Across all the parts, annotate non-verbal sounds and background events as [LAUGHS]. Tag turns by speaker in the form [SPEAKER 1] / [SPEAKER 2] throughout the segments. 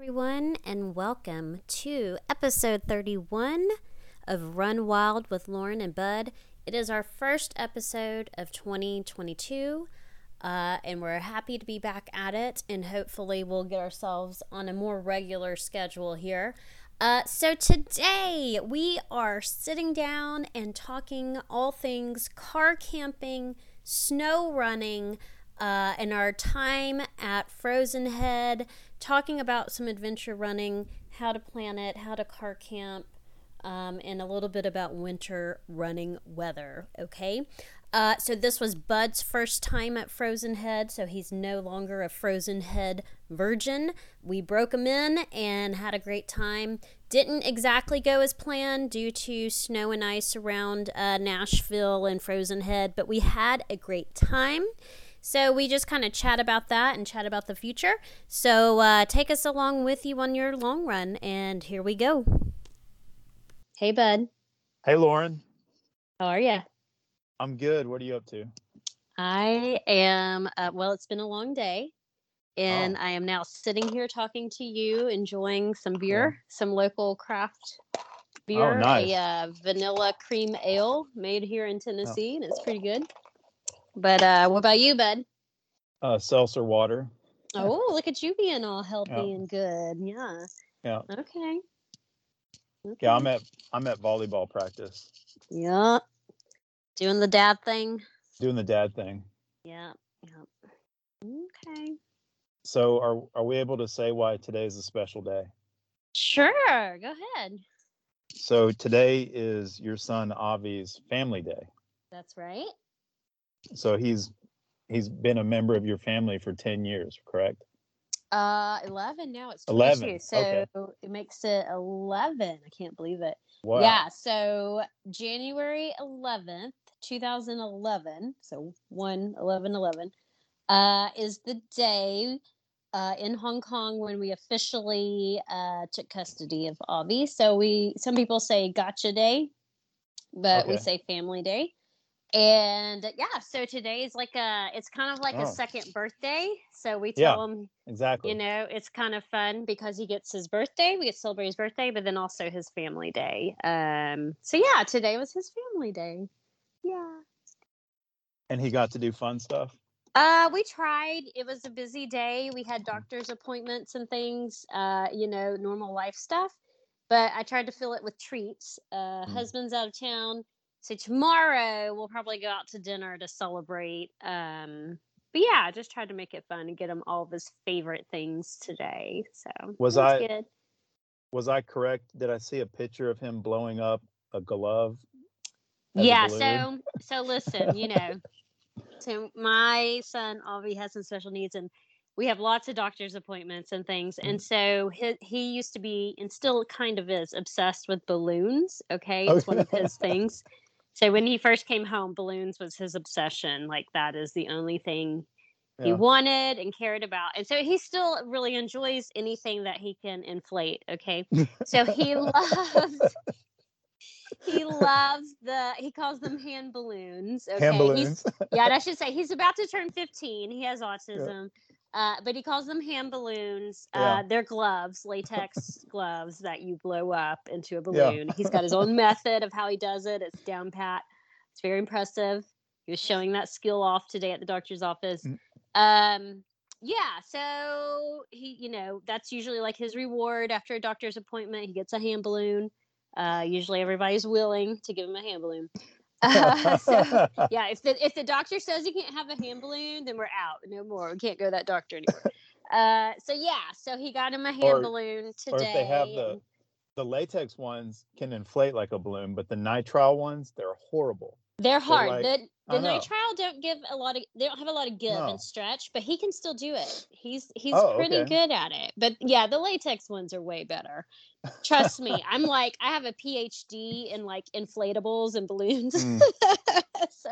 [SPEAKER 1] everyone, and welcome to episode 31 of Run Wild with Lauren and Bud. It is our first episode of 2022, uh, and we're happy to be back at it, and hopefully, we'll get ourselves on a more regular schedule here. Uh, so, today we are sitting down and talking all things car camping, snow running, uh, and our time at Frozen Head, talking about some adventure running, how to plan it, how to car camp, um, and a little bit about winter running weather. Okay. Uh, so this was Bud's first time at Frozen Head, so he's no longer a Frozen Head virgin. We broke him in and had a great time. Didn't exactly go as planned due to snow and ice around uh, Nashville and Frozen Head, but we had a great time. So we just kind of chat about that and chat about the future. So uh, take us along with you on your long run, and here we go. Hey, Bud.
[SPEAKER 2] Hey, Lauren.
[SPEAKER 1] How are you?
[SPEAKER 2] I'm good. What are you up to?
[SPEAKER 1] I am, uh, well, it's been a long day. And oh. I am now sitting here talking to you, enjoying some beer, yeah. some local craft beer,
[SPEAKER 2] oh, nice.
[SPEAKER 1] a uh, vanilla cream ale made here in oh. Tennessee, oh. and it's pretty good. But uh, what about you, bud?
[SPEAKER 2] Uh, seltzer water.
[SPEAKER 1] Oh, [LAUGHS] look at you being all healthy yeah. and good. Yeah.
[SPEAKER 2] Yeah.
[SPEAKER 1] Okay.
[SPEAKER 2] okay. Yeah, I'm at I'm at volleyball practice.
[SPEAKER 1] Yeah. Doing the dad thing.
[SPEAKER 2] Doing the dad thing.
[SPEAKER 1] Yeah. Yeah. Okay.
[SPEAKER 2] So are are we able to say why today is a special day?
[SPEAKER 1] Sure. Go ahead.
[SPEAKER 2] So today is your son Avi's family day.
[SPEAKER 1] That's right.
[SPEAKER 2] So he's he's been a member of your family for 10 years, correct?
[SPEAKER 1] Uh 11 now it's
[SPEAKER 2] 11
[SPEAKER 1] so
[SPEAKER 2] okay.
[SPEAKER 1] it makes it 11 i can't believe it
[SPEAKER 2] wow.
[SPEAKER 1] yeah so january 11th 2011 so 1 11 11 uh, is the day uh, in hong kong when we officially uh, took custody of avi so we some people say gotcha day but
[SPEAKER 2] Okay.
[SPEAKER 1] we say family day and yeah so today is like a it's kind of like
[SPEAKER 2] Oh.
[SPEAKER 1] a second birthday so we
[SPEAKER 2] Yeah.
[SPEAKER 1] tell him
[SPEAKER 2] Exactly.
[SPEAKER 1] you know it's kind of fun because he gets his birthday we get to celebrate his birthday but then also his family day um so yeah today was his family day yeah
[SPEAKER 2] and he got to do fun stuff.
[SPEAKER 1] uh we tried it was a busy day we had doctor's appointments and things uh you know normal life stuff but i tried to fill it with treats uh
[SPEAKER 2] Mm.
[SPEAKER 1] husband's out of town so tomorrow we'll probably go out to dinner to celebrate um but yeah i just tried to make it fun and get him all of his favorite things today so
[SPEAKER 2] Was I-
[SPEAKER 1] good
[SPEAKER 2] Was I correct? Did I see a picture of him blowing up a glove? as a
[SPEAKER 1] yeah so so listen you know [LAUGHS] so my son Avi has some special needs and we have lots of doctor's appointments and things
[SPEAKER 2] Mm-hmm.
[SPEAKER 1] and so he, he used to be and still kind of is obsessed with balloons okay
[SPEAKER 2] Oh,
[SPEAKER 1] it's one of [LAUGHS] his things so when he first came home balloons was his obsession like that is the only thing he wanted and cared about and so he still really enjoys anything that he can inflate okay? So he [LAUGHS] loves he loves the he calls them hand balloons okay?
[SPEAKER 2] Hand balloons. [LAUGHS]
[SPEAKER 1] yeah and i should say he's about to turn 15 he has autism uh, but he calls them hand balloons uh, they're gloves latex [LAUGHS] gloves that you blow up into a
[SPEAKER 2] Yeah.
[SPEAKER 1] balloon. He's got his own [LAUGHS] method of how he does it. It's down pat. It's very impressive. He was showing that skill off today at the doctor's office.
[SPEAKER 2] Mm.
[SPEAKER 1] um yeah so he you know that's usually like his reward after a doctor's appointment. He gets a hand balloon. Uh usually everybody's willing to give him a hand balloon uh, [LAUGHS] so, [LAUGHS] yeah if the if the doctor says you can't have a hand balloon then we're out no more. We can't go to that doctor anymore. [LAUGHS] Uh so yeah so he got him a hand
[SPEAKER 2] Or-
[SPEAKER 1] balloon today
[SPEAKER 2] or if they have the the latex ones can inflate like a balloon, but the nitrile ones they're horrible.
[SPEAKER 1] they're hard.
[SPEAKER 2] like-
[SPEAKER 1] the the nitrile don't give a lot of they don't have a lot of give
[SPEAKER 2] No.
[SPEAKER 1] and stretch but he can still do it. He's he's
[SPEAKER 2] Oh,
[SPEAKER 1] pretty
[SPEAKER 2] okay.
[SPEAKER 1] good at it. But yeah the latex ones are way better trust me i'm like i have a phd in like inflatables and balloons.
[SPEAKER 2] Mm. [LAUGHS]
[SPEAKER 1] so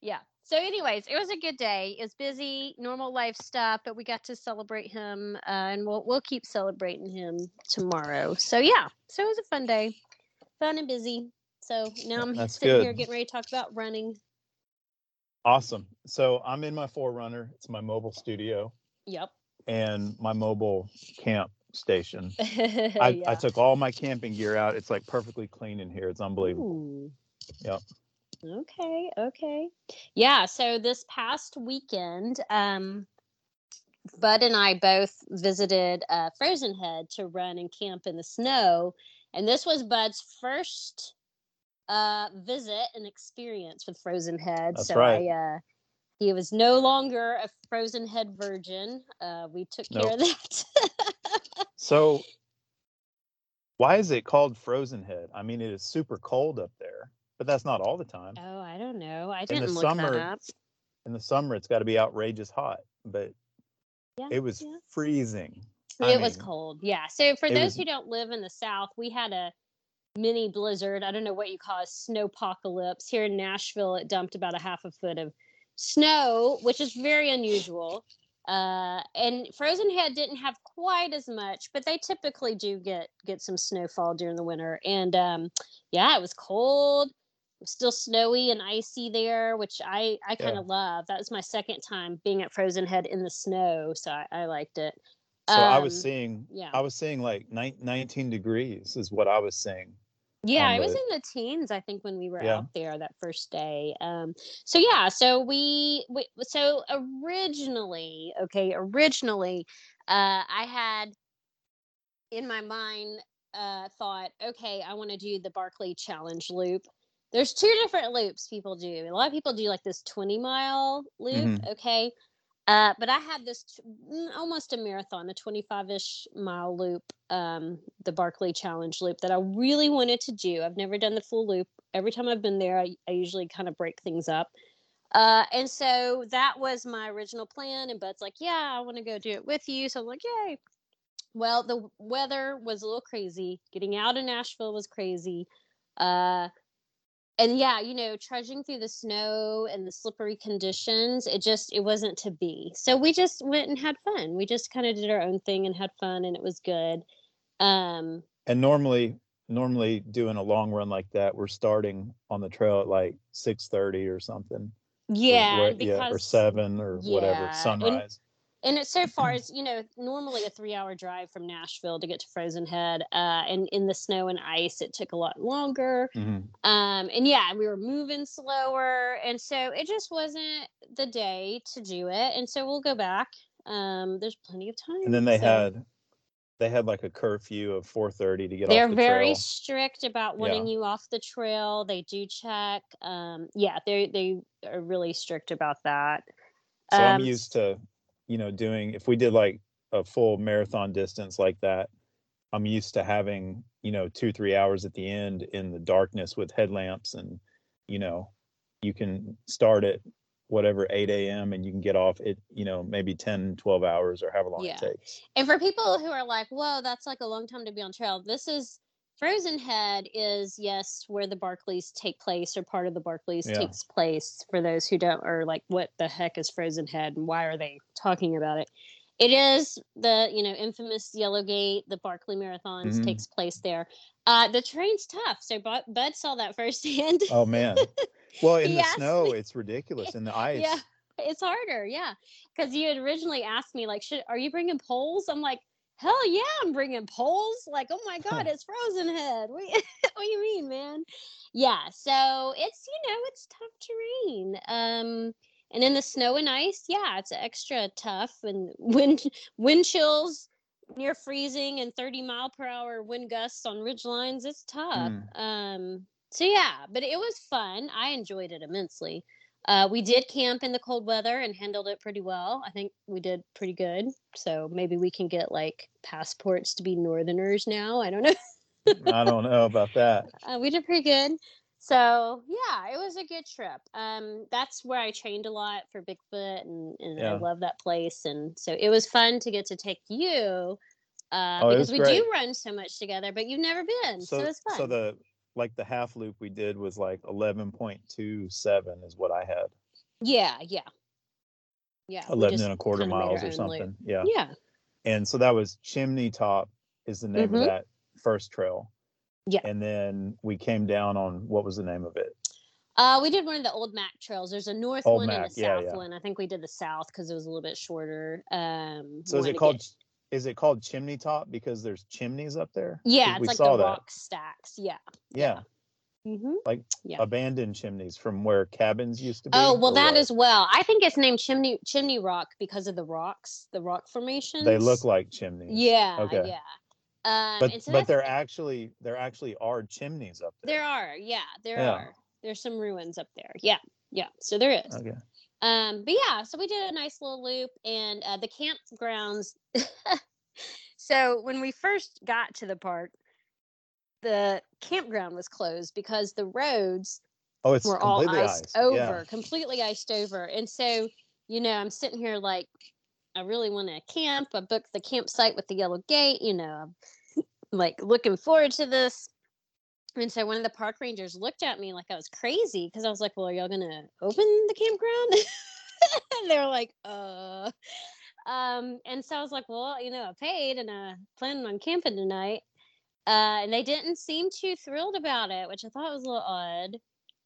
[SPEAKER 1] yeah. So anyways it was a good day. It's busy normal life stuff but we got to celebrate him uh, and we'll, we'll keep celebrating him tomorrow. So yeah. So it was a fun day. Fun and busy. So now i'm
[SPEAKER 2] That's
[SPEAKER 1] sitting here getting ready to talk about running.
[SPEAKER 2] Awesome. So I'm in my 4Runner. It's my mobile studio.
[SPEAKER 1] Yep
[SPEAKER 2] and my mobile camp station. [LAUGHS]
[SPEAKER 1] I,
[SPEAKER 2] I, I took all my camping gear out. It's like perfectly clean in here. It's unbelievable.
[SPEAKER 1] Ooh.
[SPEAKER 2] Yep.
[SPEAKER 1] Okay, okay. Yeah, so this past weekend, um, Bud and I both visited uh, Frozen Head to run and camp in the snow. And this was Bud's first uh, visit and experience with Frozen Head.
[SPEAKER 2] That's
[SPEAKER 1] so
[SPEAKER 2] right.
[SPEAKER 1] I, uh, he was no longer a Frozen Head virgin. Uh, we took care of that. [LAUGHS]
[SPEAKER 2] So, why is it called Frozen Head? I mean, it is super cold up there, but that's not all the time.
[SPEAKER 1] oh, I don't know. I
[SPEAKER 2] In
[SPEAKER 1] didn't
[SPEAKER 2] the
[SPEAKER 1] look
[SPEAKER 2] summer,
[SPEAKER 1] that up.
[SPEAKER 2] in the summer, it's got to be outrageous hot, but
[SPEAKER 1] Yeah,
[SPEAKER 2] it was
[SPEAKER 1] yeah.
[SPEAKER 2] freezing. I
[SPEAKER 1] it was cold yeah so for those
[SPEAKER 2] was-
[SPEAKER 1] who don't live in the south we had a mini blizzard i don't know what you call a snowpocalypse here in nashville it dumped about a half a foot of snow which is very unusual uh, and frozen head didn't have quite as much but they typically do get get some snowfall during the winter and um, yeah it was cold it was still snowy and icy there which i i kind of love that was my second time being at frozen head in the snow so i, I liked it
[SPEAKER 2] So I was
[SPEAKER 1] Um,
[SPEAKER 2] seeing,
[SPEAKER 1] yeah.
[SPEAKER 2] I was seeing like nine, 19 degrees is what I was seeing.
[SPEAKER 1] Yeah, I was in the teens, I think, when we were
[SPEAKER 2] Yeah.
[SPEAKER 1] out there that first day. Um, so yeah, so we, we so originally, okay, originally, uh, I had in my mind uh, thought, okay, I want to do the Barkley Challenge loop. There's two different loops people do. A lot of people do like this 20 mile loop,
[SPEAKER 2] Mhm.
[SPEAKER 1] okay. Uh, but I had this t- mm, almost a marathon, a 25 ish mile loop, um, the Barkley Challenge loop that I really wanted to do. I've never done the full loop. Every time I've been there, I, I usually kind of break things up. Uh, and so that was my original plan. And Bud's like, yeah, I want to go do it with you. So I'm like, yay. Well, the weather was a little crazy. Getting out of Nashville was crazy. Uh, and yeah, you know, trudging through the snow and the slippery conditions, it just it wasn't to be. So we just went and had fun. We just kind of did our own thing and had fun, and it was good. Um,
[SPEAKER 2] And normally, normally doing a long run like that, we're starting on the trail at like 6:30 or something.
[SPEAKER 1] yeah,
[SPEAKER 2] what-
[SPEAKER 1] and because
[SPEAKER 2] yeah, or seven or whatever
[SPEAKER 1] yeah, and-
[SPEAKER 2] sunrise.
[SPEAKER 1] And it's so far as you know normally a three hour drive from nashville to get to frozen head uh, and in the snow and ice it took a lot longer
[SPEAKER 2] Mhm.
[SPEAKER 1] um, and yeah we were moving slower and so it just wasn't the day to do it and so we'll go back um, there's plenty of time
[SPEAKER 2] And then they
[SPEAKER 1] so-
[SPEAKER 2] had, they had like a curfew of 4:30 to get
[SPEAKER 1] they're
[SPEAKER 2] off the
[SPEAKER 1] very
[SPEAKER 2] trail.
[SPEAKER 1] strict about wanting
[SPEAKER 2] Yeah.
[SPEAKER 1] you off the trail they do check um, yeah they they are really strict about that
[SPEAKER 2] So I'm
[SPEAKER 1] Um,
[SPEAKER 2] used to, you know, doing if we did like a full marathon distance like that, I'm used to having, you know, two, three hours at the end in the darkness with headlamps and, you know, you can start at whatever 8 a.m. and you can get off at, you know, maybe 10, 12 hours or however long
[SPEAKER 1] Yeah.
[SPEAKER 2] it takes.
[SPEAKER 1] And for people who are like, whoa, that's like a long time to be on trail, this is Frozen Head is yes, where the Barkleys take place or part of the Barkleys
[SPEAKER 2] Yeah.
[SPEAKER 1] takes place for those who don't or like what the heck is Frozen Head and why are they talking about it? It is the, you know, infamous Yellow Gate, the Barkley Marathons
[SPEAKER 2] Mhm.
[SPEAKER 1] takes place there. Uh the train's tough. So Bud, Bud saw that [LAUGHS] firsthand.
[SPEAKER 2] Oh man. Well, [LAUGHS] in
[SPEAKER 1] He
[SPEAKER 2] the snow,
[SPEAKER 1] me-
[SPEAKER 2] it's ridiculous. In the [LAUGHS] ice.
[SPEAKER 1] Yeah, it's harder. Yeah, because you had originally asked me like, "Should are you bringing poles?" I'm like, "Hell yeah, I'm bringing poles!" Like, "Oh my [LAUGHS] god, it's Frozen Head." What, [LAUGHS] what do you mean, man? Yeah, so it's you know it's tough terrain. Um, and in the snow and ice, yeah, it's extra tough. And [LAUGHS] wind wind chills near freezing and 30 mile per hour wind gusts on ridge lines, it's tough.
[SPEAKER 2] Mm.
[SPEAKER 1] Um, so yeah, but it was fun. I enjoyed it immensely. Uh, we did camp in the cold weather and handled it pretty well. I think we did pretty good. So maybe we can get like passports to be Northerners now. I don't know.
[SPEAKER 2] I don't know about that. [LAUGHS]
[SPEAKER 1] Uh, we did pretty good. So yeah, it was a good trip. Um, that's where I trained a lot for Bigfoot, and, and I love that place. And so it was fun to get to take you uh,
[SPEAKER 2] Oh,
[SPEAKER 1] because we
[SPEAKER 2] great.
[SPEAKER 1] do run so much together, but you've never been, so,
[SPEAKER 2] So,
[SPEAKER 1] it's fun.
[SPEAKER 2] so the like the half loop we did was like 11.27 is what I had.
[SPEAKER 1] yeah, yeah, yeah.
[SPEAKER 2] 11 and a quarter miles or
[SPEAKER 1] own loop.
[SPEAKER 2] something. Yeah.
[SPEAKER 1] Yeah,
[SPEAKER 2] And so that was Chimney Top is the name
[SPEAKER 1] Mhm.
[SPEAKER 2] of that first trail.
[SPEAKER 1] Yeah.
[SPEAKER 2] And then we came down on what was the name of it?
[SPEAKER 1] uh, we did one of the old Mac trails. There's a north
[SPEAKER 2] Old
[SPEAKER 1] one and a south
[SPEAKER 2] yeah.
[SPEAKER 1] one. I think we did the south because it was a little bit shorter. Um,
[SPEAKER 2] So is it called
[SPEAKER 1] get-
[SPEAKER 2] is it called Chimney Top because there's chimneys up there?
[SPEAKER 1] Yeah, it's
[SPEAKER 2] we
[SPEAKER 1] like
[SPEAKER 2] saw
[SPEAKER 1] the
[SPEAKER 2] that.
[SPEAKER 1] rock stacks. Yeah.
[SPEAKER 2] Yeah,
[SPEAKER 1] hmm
[SPEAKER 2] like
[SPEAKER 1] Yeah.
[SPEAKER 2] abandoned chimneys from where cabins used to be.
[SPEAKER 1] Oh well, that
[SPEAKER 2] what?
[SPEAKER 1] as well. I think it's named Chimney Chimney Rock because of the rocks, the rock formations.
[SPEAKER 2] They look like chimneys.
[SPEAKER 1] Yeah.
[SPEAKER 2] Okay.
[SPEAKER 1] Yeah. Um,
[SPEAKER 2] But
[SPEAKER 1] so
[SPEAKER 2] but there actually there actually are chimneys up there.
[SPEAKER 1] there are. Yeah, there
[SPEAKER 2] Yeah.
[SPEAKER 1] are. There's some ruins up there. Yeah. Yeah. So there is.
[SPEAKER 2] Okay.
[SPEAKER 1] Um, but yeah, so we did a nice little loop, and uh, the campgrounds. [LAUGHS] so when we first got to the park, the campground was closed because the roads
[SPEAKER 2] Oh, it's
[SPEAKER 1] were all iced
[SPEAKER 2] iced.
[SPEAKER 1] over,
[SPEAKER 2] Yeah.
[SPEAKER 1] completely iced over. And so, you know, I'm sitting here like, I really want to camp. I booked the campsite with the yellow gate. You know, I'm [LAUGHS] like looking forward to this. And so one of the park rangers looked at me like I was crazy because I was like, "Well, are y'all gonna open the campground?" [LAUGHS] and they were like, "Uh." Um, and so I was like, "Well, you know, I paid and I planning on camping tonight." Uh, and they didn't seem too thrilled about it, which I thought was a little odd.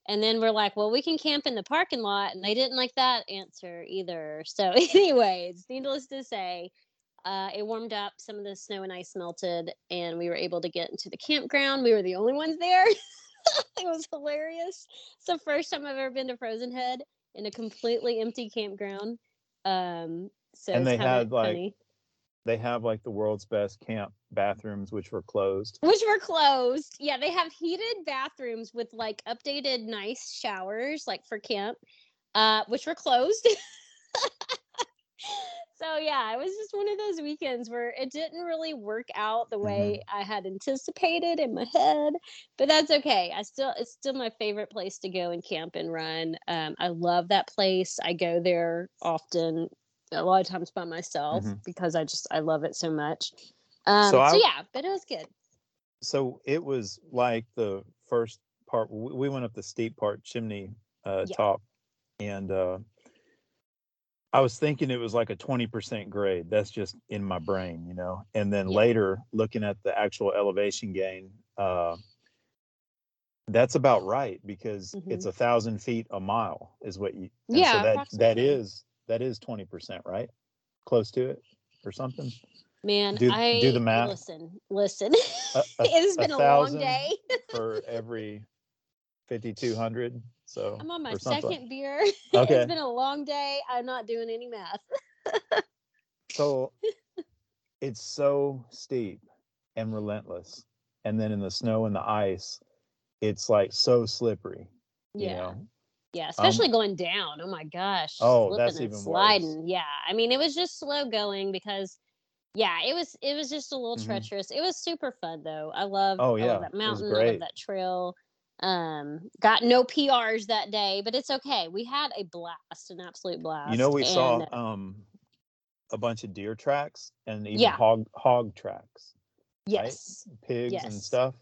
[SPEAKER 1] And then we're like, well, we can camp in the parking lot. And they didn't like that answer either. So, [LAUGHS] anyways, needless to say, uh, it warmed up. Some of the snow and ice melted, and we were able to get into the campground. We were the only ones there. [LAUGHS] it was hilarious. It's the first time I've ever been to Frozen Head in a completely empty campground. Um, so
[SPEAKER 2] And they had, like,
[SPEAKER 1] funny.
[SPEAKER 2] They have like the world's best camp bathrooms, which were closed.
[SPEAKER 1] which were closed. Yeah, they have heated bathrooms with like updated nice showers, like for camp, uh, which were closed. [LAUGHS] so yeah, it was just one of those weekends where it didn't really work out the way I had anticipated in my head, but that's okay. I still it's still my favorite place to go and camp and run. Um, I love that place. I go there often, a lot of times by myself
[SPEAKER 2] Mhm.
[SPEAKER 1] because I just I love it so much. Um,
[SPEAKER 2] So
[SPEAKER 1] so
[SPEAKER 2] I-
[SPEAKER 1] yeah, but it was good.
[SPEAKER 2] So it was like the first part. We went up the steep part, chimney uh,
[SPEAKER 1] Yeah.
[SPEAKER 2] top, and uh, I was thinking it was like a twenty percent grade. That's just in my brain, you know. And then
[SPEAKER 1] Yeah.
[SPEAKER 2] later, looking at the actual elevation gain, uh, that's about right because it's a thousand feet a mile is what you.
[SPEAKER 1] Mm-hmm. Yeah,
[SPEAKER 2] so that that is that is twenty percent, right? Close to it, or something.
[SPEAKER 1] Man,
[SPEAKER 2] Do-
[SPEAKER 1] I
[SPEAKER 2] do the math.
[SPEAKER 1] Listen, listen.
[SPEAKER 2] A- [LAUGHS] a-
[SPEAKER 1] it has been a, long day. [LAUGHS]
[SPEAKER 2] for every 5200 so
[SPEAKER 1] I'm on my second beer. [LAUGHS]
[SPEAKER 2] Okay.
[SPEAKER 1] it's been a long day. I'm not doing any math. [LAUGHS]
[SPEAKER 2] so it's so steep and relentless and then in the snow and the ice it's like so slippery you
[SPEAKER 1] Yeah.
[SPEAKER 2] know
[SPEAKER 1] Yeah, especially going down. Oh my gosh.
[SPEAKER 2] Oh, that's even worse.
[SPEAKER 1] sliding. Yeah. I mean, it was just slow going because yeah, it was it was just a little
[SPEAKER 2] Mhm.
[SPEAKER 1] treacherous. It was super fun though. I love
[SPEAKER 2] Oh,
[SPEAKER 1] I
[SPEAKER 2] yeah,
[SPEAKER 1] love that mountain. I love that trail. Um got no PRs that day, but it's okay. We had a blast, an absolute blast.
[SPEAKER 2] you know we saw um a bunch of deer tracks and even
[SPEAKER 1] Yeah.
[SPEAKER 2] hog hog tracks right?
[SPEAKER 1] yes.
[SPEAKER 2] pigs and stuff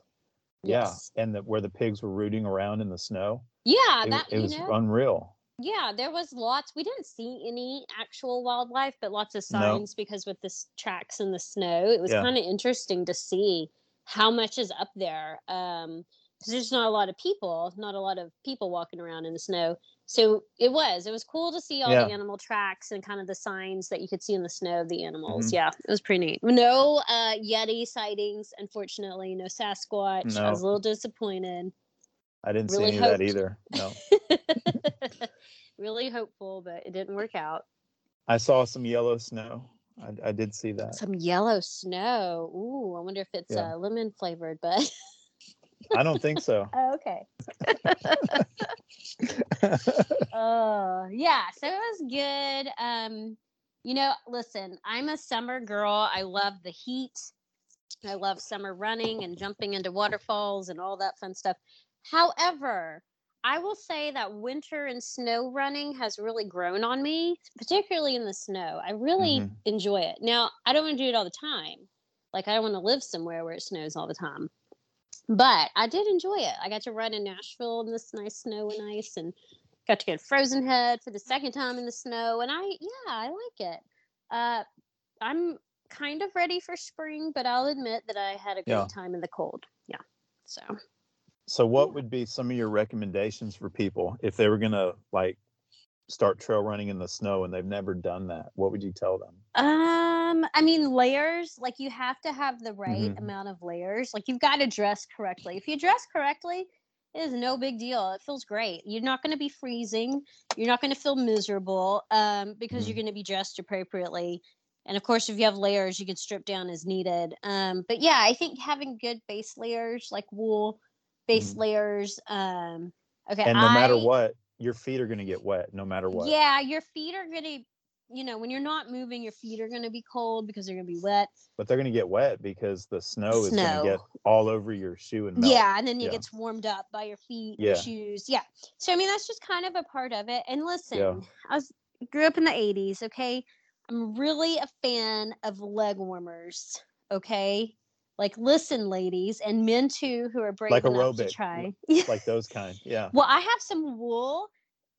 [SPEAKER 1] Yes.
[SPEAKER 2] yeah and the, where the pigs were rooting around in the snow
[SPEAKER 1] Yeah,
[SPEAKER 2] it,
[SPEAKER 1] that
[SPEAKER 2] it was
[SPEAKER 1] know,
[SPEAKER 2] unreal
[SPEAKER 1] yeah, there was lots. We didn't see any actual wildlife, but lots of
[SPEAKER 2] No.
[SPEAKER 1] signs because with the tracks in the snow, it was
[SPEAKER 2] Yeah.
[SPEAKER 1] kind of interesting to see how much is up there. Um, because there's not a lot of people, not a lot of people walking around in the snow. So it was, it was cool to see all
[SPEAKER 2] Yeah.
[SPEAKER 1] the animal tracks and kind of the signs that you could see in the snow of the animals.
[SPEAKER 2] Mhm.
[SPEAKER 1] Yeah, it was pretty neat. No uh Yeti sightings, unfortunately, no Sasquatch. I was a little disappointed.
[SPEAKER 2] i didn't
[SPEAKER 1] Really
[SPEAKER 2] see any of that either no [LAUGHS]
[SPEAKER 1] really hopeful, but it didn't work out.
[SPEAKER 2] I saw some yellow snow. I, I did see that.
[SPEAKER 1] Some yellow snow. Ooh, I wonder if it's
[SPEAKER 2] Yeah.
[SPEAKER 1] uh, lemon flavored, but [LAUGHS]
[SPEAKER 2] I don't think so. [LAUGHS]
[SPEAKER 1] oh, okay. [LAUGHS] Uh, yeah, so it was good. Um, you know, listen, I'm a summer girl. I love the heat. I love summer running and jumping into waterfalls and all that fun stuff. However, I will say that winter and snow running has really grown on me, particularly in the snow. I really
[SPEAKER 2] Mhm.
[SPEAKER 1] enjoy it. Now, I don't want to do it all the time. Like, I don't want to live somewhere where it snows all the time. But I did enjoy it. I got to run in Nashville in this nice snow and ice and got to go to Frozen Head for the second time in the snow. And I, yeah, I like it. Uh, I'm kind of ready for spring, but I'll admit that I had a great
[SPEAKER 2] Yeah.
[SPEAKER 1] time in the cold. Yeah. So,
[SPEAKER 2] So, what would be some of your recommendations for people if they were gonna like start trail running in the snow and they've never done that? What would you tell them?
[SPEAKER 1] Um, I mean, layers, like you have to have the right
[SPEAKER 2] Mhm.
[SPEAKER 1] amount of layers. Like you've got to dress correctly. If you dress correctly, it is no big deal. It feels great. You're not going to be freezing. You're not going to feel miserable um, because you're going to be dressed appropriately. And of course, if you have layers, you can strip down as needed. Um, but yeah, I think having good base layers, like wool base
[SPEAKER 2] Mhm.
[SPEAKER 1] layers. Um, okay.
[SPEAKER 2] And no matter what, your feet are going to get wet no matter what.
[SPEAKER 1] yeah, your feet are gonna, you know, when you're not moving, your feet are gonna be cold because they're gonna be wet.
[SPEAKER 2] But they're going to get wet because the snow is going to get
[SPEAKER 1] Snow.
[SPEAKER 2] all over your shoe and melt.
[SPEAKER 1] Yeah, and then it
[SPEAKER 2] Yeah.
[SPEAKER 1] gets warmed up by your feet,
[SPEAKER 2] Yeah.
[SPEAKER 1] your shoes. Yeah. So I mean, that's just kind of a part of it. And listen,
[SPEAKER 2] Yeah.
[SPEAKER 1] I was grew up in the '80s. Okay, I'm really a fan of leg warmers. Okay. Like, listen, ladies, and men too, who are brave
[SPEAKER 2] Like
[SPEAKER 1] enough to
[SPEAKER 2] aerobic,
[SPEAKER 1] try.
[SPEAKER 2] Like those kind. [LAUGHS] Yeah.
[SPEAKER 1] Well, I have some wool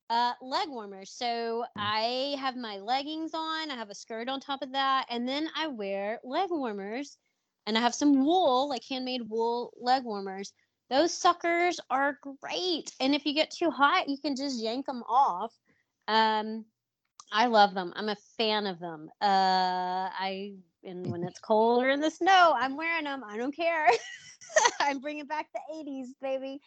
[SPEAKER 1] uh, leg warmers. So I have my leggings on, I have a skirt on top of that, and then I wear leg warmers. And I have some wool, like handmade wool leg warmers. Those suckers are great. And if you get too hot, you can just yank them off. Um, I love them. I'm a fan of them. Uh, I and [LAUGHS] when it's cold or in the snow, I'm wearing them. I don't care. [LAUGHS] I'm bringing back the 80s, baby.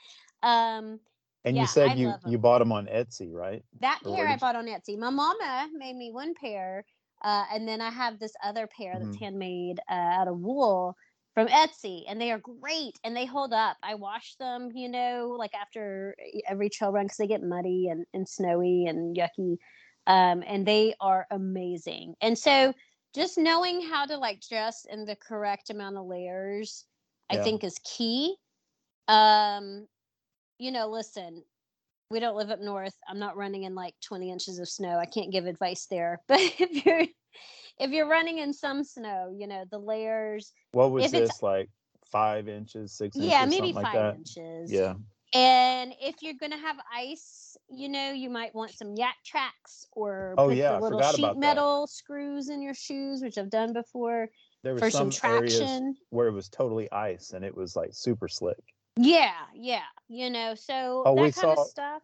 [SPEAKER 1] Um,
[SPEAKER 2] And
[SPEAKER 1] yeah,
[SPEAKER 2] you said
[SPEAKER 1] I
[SPEAKER 2] you you bought them on Etsy, right?
[SPEAKER 1] that
[SPEAKER 2] Or
[SPEAKER 1] pair I bought on Etsy. My mama made me one pair, uh, and then I have this other pair that's
[SPEAKER 2] Mhm.
[SPEAKER 1] handmade uh, out of wool from Etsy, and they are great and they hold up. I wash them, you know, like after every trail run because they get muddy and, and snowy and yucky, um, and they are amazing. And so, just knowing how to like dress in the correct amount of layers, I think is key. Um, you know, listen, we don't live up north. I'm not running in like 20 inches of snow. I can't give advice there. [LAUGHS] But if you're if you're running in some snow, you know, the layers,
[SPEAKER 2] What was this like five inches, six inches,
[SPEAKER 1] yeah, maybe
[SPEAKER 2] something like
[SPEAKER 1] five
[SPEAKER 2] that?
[SPEAKER 1] inches.
[SPEAKER 2] Yeah.
[SPEAKER 1] And if you're gonna have ice, you know, you might want some Yaktrax or
[SPEAKER 2] Oh,
[SPEAKER 1] put
[SPEAKER 2] yeah,
[SPEAKER 1] the little sheet
[SPEAKER 2] about that.
[SPEAKER 1] metal screws in your shoes, which I've done before
[SPEAKER 2] There was
[SPEAKER 1] for some
[SPEAKER 2] some
[SPEAKER 1] traction.
[SPEAKER 2] where it was totally ice and it was like super slick.
[SPEAKER 1] Yeah, yeah. You know, so
[SPEAKER 2] Oh,
[SPEAKER 1] that
[SPEAKER 2] we
[SPEAKER 1] kind
[SPEAKER 2] saw-
[SPEAKER 1] of stuff.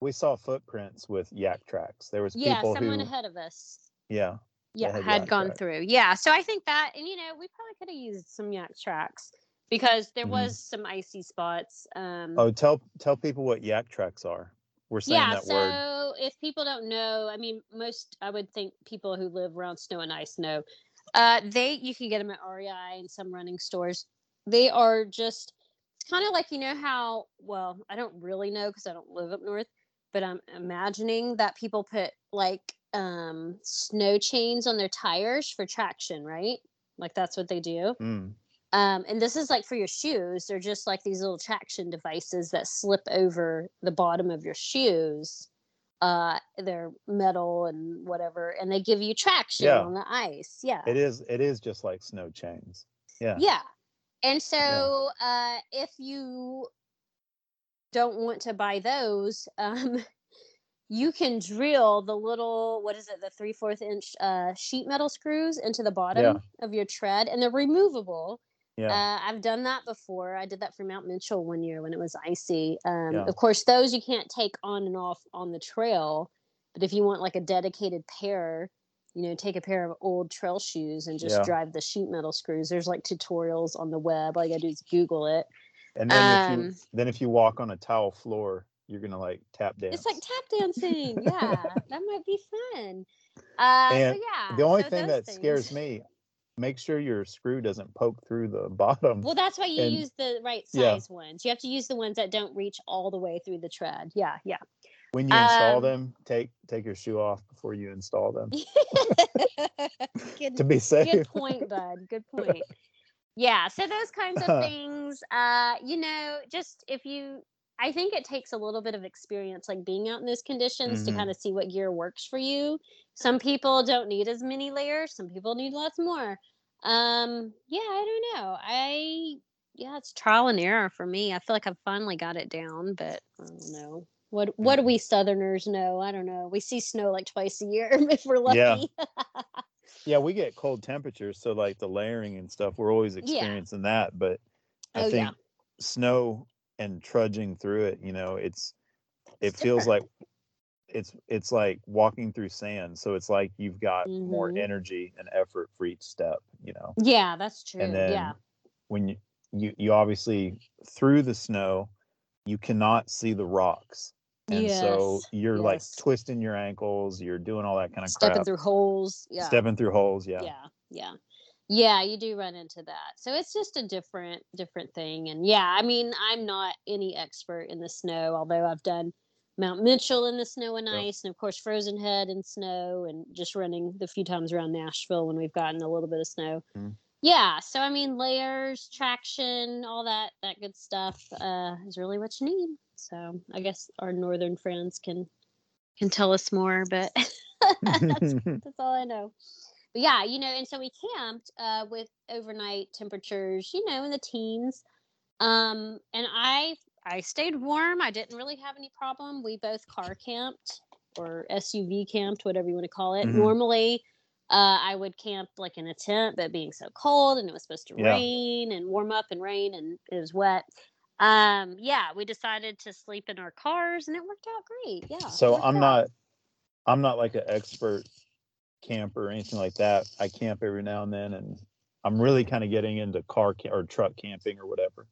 [SPEAKER 2] We saw footprints with Yaktrax. There was
[SPEAKER 1] Yeah,
[SPEAKER 2] people
[SPEAKER 1] someone
[SPEAKER 2] who
[SPEAKER 1] ahead of us.
[SPEAKER 2] yeah.
[SPEAKER 1] yeah
[SPEAKER 2] had
[SPEAKER 1] had gone
[SPEAKER 2] track.
[SPEAKER 1] through yeah so i think that and you know we probably could have used some Yaktrax because there
[SPEAKER 2] Mhm.
[SPEAKER 1] was some icy spots um
[SPEAKER 2] Oh, tell tell people what Yaktrax are. We're saying
[SPEAKER 1] yeah
[SPEAKER 2] that
[SPEAKER 1] so
[SPEAKER 2] word.
[SPEAKER 1] if people don't know i mean most i would think people who live around snow and ice know uh they you can get them at rei and some running stores they are just it's kind of like you know how well i don't really know because i don't live up north but i'm imagining that people put like um snow chains on their tires for traction right like that's what they do
[SPEAKER 2] Mm.
[SPEAKER 1] Um, and this is like for your shoes. They're just like these little traction devices that slip over the bottom of your shoes. Uh, they're metal and whatever, and they give you traction
[SPEAKER 2] Yeah.
[SPEAKER 1] on the ice. Yeah.
[SPEAKER 2] It is it is just like snow chains. Yeah.
[SPEAKER 1] Yeah. And so uh, if you don't want to buy those, [LAUGHS] um, you can drill the little, what is it, the three fourth inch uh, sheet metal screws into the bottom of your tread, and they're removable.
[SPEAKER 2] Yeah.
[SPEAKER 1] Uh, I've done that before. I did that for Mount Mitchell one year when it was icy. Um,
[SPEAKER 2] Yeah.
[SPEAKER 1] Of course, those you can't take on and off on the trail. But if you want like a dedicated pair, you know, take a pair of old trail shoes and just
[SPEAKER 2] Yeah.
[SPEAKER 1] drive the sheet metal screws. There's like tutorials on the web. All you gotta do is Google it.
[SPEAKER 2] and then if you
[SPEAKER 1] um,
[SPEAKER 2] then if you walk on a tile floor, you're gonna like tap dance.
[SPEAKER 1] It's like tap dancing. [LAUGHS] Yeah, that might be fun. Uh,
[SPEAKER 2] And
[SPEAKER 1] so yeah.
[SPEAKER 2] the only
[SPEAKER 1] so
[SPEAKER 2] thing that scares me, make sure your screw doesn't poke through the [LAUGHS] bottom.
[SPEAKER 1] Well, that's why you
[SPEAKER 2] and-
[SPEAKER 1] use the right
[SPEAKER 2] yeah.
[SPEAKER 1] size ones. You have to use the ones that don't reach all the way through the tread. Yeah, yeah.
[SPEAKER 2] when you install
[SPEAKER 1] um,
[SPEAKER 2] them, take take your shoe off before you install them
[SPEAKER 1] good, [LAUGHS] [LAUGHS]
[SPEAKER 2] to be safe.
[SPEAKER 1] good point, bud. Good point. Yeah. So those kinds of things, uh, you know, just if you, I think it takes a little bit of experience, like being out in those conditions,
[SPEAKER 2] Mhm.
[SPEAKER 1] to kind of see what gear works for you. Some people don't need as many layers. Some people need lots more. Um, yeah, I don't know. I yeah, it's trial and error for me. I feel like I've finally got it down, but I don't know. What what do we Southerners know? I don't know. We see snow like twice a year [LAUGHS] if we're lucky.
[SPEAKER 2] Yeah. yeah, we get cold temperatures, so like the layering and stuff, we're always
[SPEAKER 1] Yeah.
[SPEAKER 2] experiencing that. But I
[SPEAKER 1] Oh,
[SPEAKER 2] think
[SPEAKER 1] yeah.
[SPEAKER 2] snow and trudging through it, you know, it's it feels like it's it's like walking through sand. So it's like you've got more
[SPEAKER 1] Mhm.
[SPEAKER 2] energy and effort for each step, you know.
[SPEAKER 1] Yeah, that's true.
[SPEAKER 2] And then
[SPEAKER 1] yeah.
[SPEAKER 2] when you, you you obviously through the snow, you cannot see the rocks. And so you're like twisting your ankles, you're doing all that kind of
[SPEAKER 1] Stepping
[SPEAKER 2] crap.
[SPEAKER 1] through holes. Yeah.
[SPEAKER 2] Stepping through holes, yeah.
[SPEAKER 1] yeah yeah yeah you do run into that so it's just a different different thing and yeah i mean i'm not any expert in the snow although i've done mount mitchell in the snow and ice and of course frozen head in snow and just running the few times around nashville when we've gotten a little bit of snow
[SPEAKER 2] Mhm.
[SPEAKER 1] yeah so i mean layers traction all that that good stuff uh is really what you need so i guess our northern friends can can tell us more but [LAUGHS] that's [LAUGHS] that's all I know. But yeah, you know, and so we camped uh, with overnight temperatures, you know, in the teens. Um, and I I stayed warm. I didn't really have any problem. We both car camped or SUV camped, whatever you want to call it.
[SPEAKER 2] Mhm.
[SPEAKER 1] Normally, uh, I would camp like in a tent, but being so cold and it was supposed to
[SPEAKER 2] Yeah.
[SPEAKER 1] rain and warm up and rain and it was wet. Um, yeah, we decided to sleep in our cars and it worked out great. Yeah.
[SPEAKER 2] so I'm
[SPEAKER 1] out.
[SPEAKER 2] not I'm not like an expert camper or anything like that. I camp every now and then and I'm really kind of getting into car ca- or truck camping or whatever.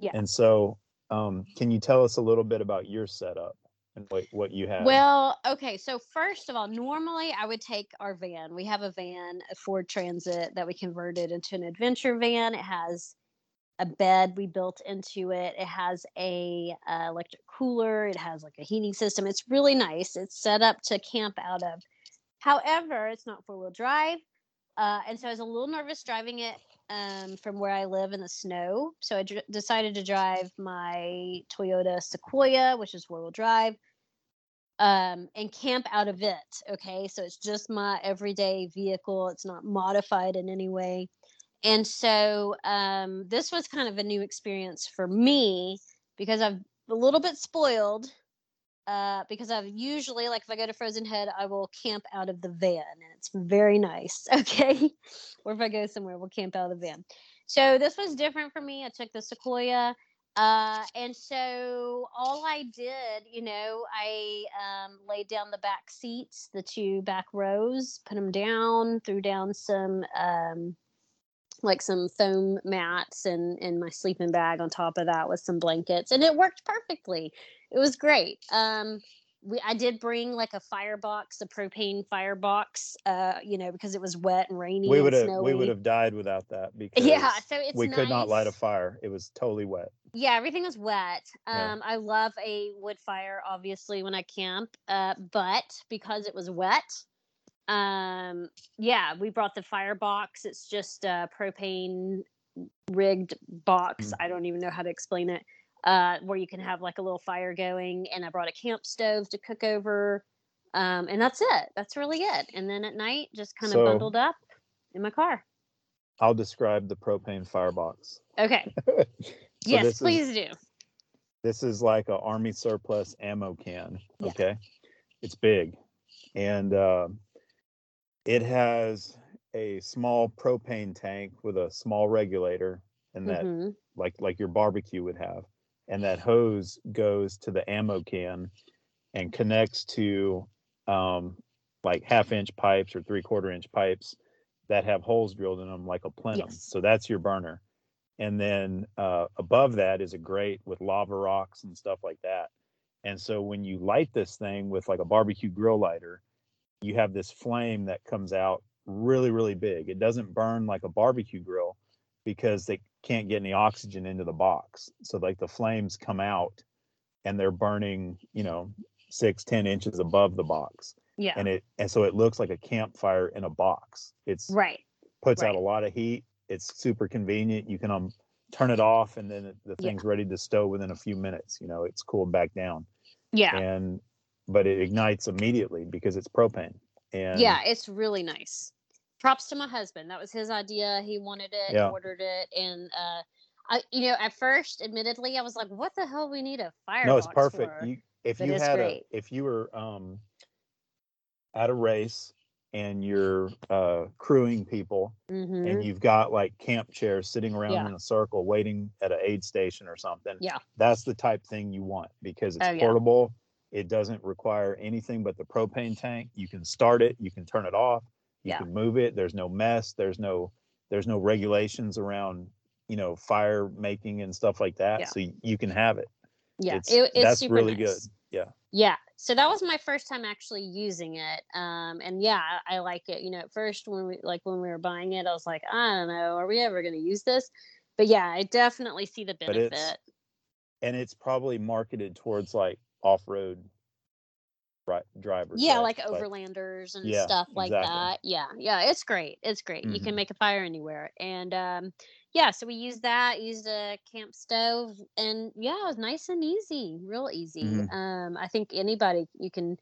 [SPEAKER 1] Yeah.
[SPEAKER 2] And so um can you tell us a little bit about your setup and what what you have?
[SPEAKER 1] Well, okay. So first of all, normally I would take our van. We have a van, a Ford Transit that we converted into an adventure van. It has a bed we built into it. It has a uh, electric cooler. It has like a heating system. It's really nice. It's set up to camp out of. However, it's not four wheel drive, uh, and so I was a little nervous driving it um, from where I live in the snow. So I dr- decided to drive my Toyota Sequoia, which is four wheel drive um, and camp out of it. Okay, so it's just my everyday vehicle. It's not modified in any way. And so um, this was kind of a new experience for me because I've a little bit spoiled. Uh, because I've usually, like, if I go to Frozen Head, I will camp out of the van, and it's very nice. [LAUGHS] Okay, or if I go somewhere, we'll camp out of the van. So this was different for me. I took the Sequoia. Uh, and so all I did, you know, I um, laid down the back seats, the two back rows, put them down, threw down some um, like some foam mats and and my sleeping bag on top of that with some blankets, and it worked perfectly. It was great. Um, we I did bring like a firebox, a propane firebox, uh, you know, because it was wet and rainy.
[SPEAKER 2] we would have we would have died without that [LAUGHS] because
[SPEAKER 1] Yeah, so it's
[SPEAKER 2] we could not light a fire. It was totally wet.
[SPEAKER 1] Yeah, everything was wet.
[SPEAKER 2] Yeah.
[SPEAKER 1] Um, I love a wood fire, obviously, when I camp. Uh, but because it was wet, um, yeah, we brought the firebox. It's just a propane rigged box.
[SPEAKER 2] Mm.
[SPEAKER 1] I don't even know how to explain it. Uh, where you can have like a little fire going, and I brought a camp stove to cook over. Um, and that's it. That's really it. And then at night, just kind of
[SPEAKER 2] So-
[SPEAKER 1] bundled up in my car.
[SPEAKER 2] I'll describe the propane firebox.
[SPEAKER 1] Okay. [LAUGHS]
[SPEAKER 2] So
[SPEAKER 1] yes,
[SPEAKER 2] this is-
[SPEAKER 1] please do.
[SPEAKER 2] This is like a army surplus ammo can.
[SPEAKER 1] Yeah.
[SPEAKER 2] Okay, it's big, and uh, it has a small propane tank with a small regulator, and that
[SPEAKER 1] Mhm.
[SPEAKER 2] like like your barbecue would have, and that hose goes to the ammo can and connects to um, like half inch pipes or three quarter inch pipes that have holes drilled in them like a plenum.
[SPEAKER 1] Yes.
[SPEAKER 2] So that's your burner. And then uh, above that is a grate with lava rocks and stuff like that. And so when you light this thing with like a barbecue grill lighter, you have this flame that comes out really, really big. It doesn't burn like a barbecue grill because they can't get any oxygen into the box. So like the flames come out and they're burning, you know, six, ten inches above the box.
[SPEAKER 1] Yeah.
[SPEAKER 2] And it and so it looks like a campfire in a box. It's
[SPEAKER 1] right.
[SPEAKER 2] puts out a lot of heat. It's super convenient. You can um turn it off and then the
[SPEAKER 1] Yeah.
[SPEAKER 2] thing's ready to stow within a few minutes. You know, it's cooled back down.
[SPEAKER 1] Yeah.
[SPEAKER 2] And but it ignites immediately because it's propane. And
[SPEAKER 1] yeah, it's really nice. Props to my husband. That was his idea. He wanted it,
[SPEAKER 2] Yeah.
[SPEAKER 1] ordered it, and uh, I, you know, at first, admittedly, I was like, "What the hell? We need a fire."
[SPEAKER 2] no, it's perfect.
[SPEAKER 1] For?
[SPEAKER 2] You if
[SPEAKER 1] but
[SPEAKER 2] you had
[SPEAKER 1] great.
[SPEAKER 2] a if you were um at a race and you're uh crewing people
[SPEAKER 1] Mhm.
[SPEAKER 2] and you've got like camp chairs sitting around
[SPEAKER 1] Yeah.
[SPEAKER 2] in a circle waiting at an aid station or something.
[SPEAKER 1] Yeah.
[SPEAKER 2] That's the type thing you want because it's
[SPEAKER 1] Oh, yeah.
[SPEAKER 2] portable It doesn't require anything but the propane tank. You can start it, you can turn it off, you
[SPEAKER 1] Yeah.
[SPEAKER 2] can move it. There's no mess. There's no there's no regulations around you know fire making and stuff like that.
[SPEAKER 1] Yeah.
[SPEAKER 2] So you can have it.
[SPEAKER 1] Yeah,
[SPEAKER 2] it's,
[SPEAKER 1] it, it's
[SPEAKER 2] that's really
[SPEAKER 1] nice.
[SPEAKER 2] good. Yeah.
[SPEAKER 1] Yeah. So that was my first time actually using it. Um, and yeah, I, I like it. You know, at first when we like when we were buying it, I was like, I don't know, are we ever going to use this? But yeah, I definitely see the benefit.
[SPEAKER 2] And it's probably marketed towards like off road ri- drivers.
[SPEAKER 1] Yeah,
[SPEAKER 2] right?
[SPEAKER 1] like overlanders and
[SPEAKER 2] Yeah,
[SPEAKER 1] stuff like
[SPEAKER 2] exactly.
[SPEAKER 1] that. Yeah, yeah, it's great. It's great. You
[SPEAKER 2] Mhm.
[SPEAKER 1] can make a fire anywhere. And um, yeah, so we used that, used a camp stove, and yeah, it was nice and easy, real easy.
[SPEAKER 2] Mhm.
[SPEAKER 1] Um, I think anybody you can.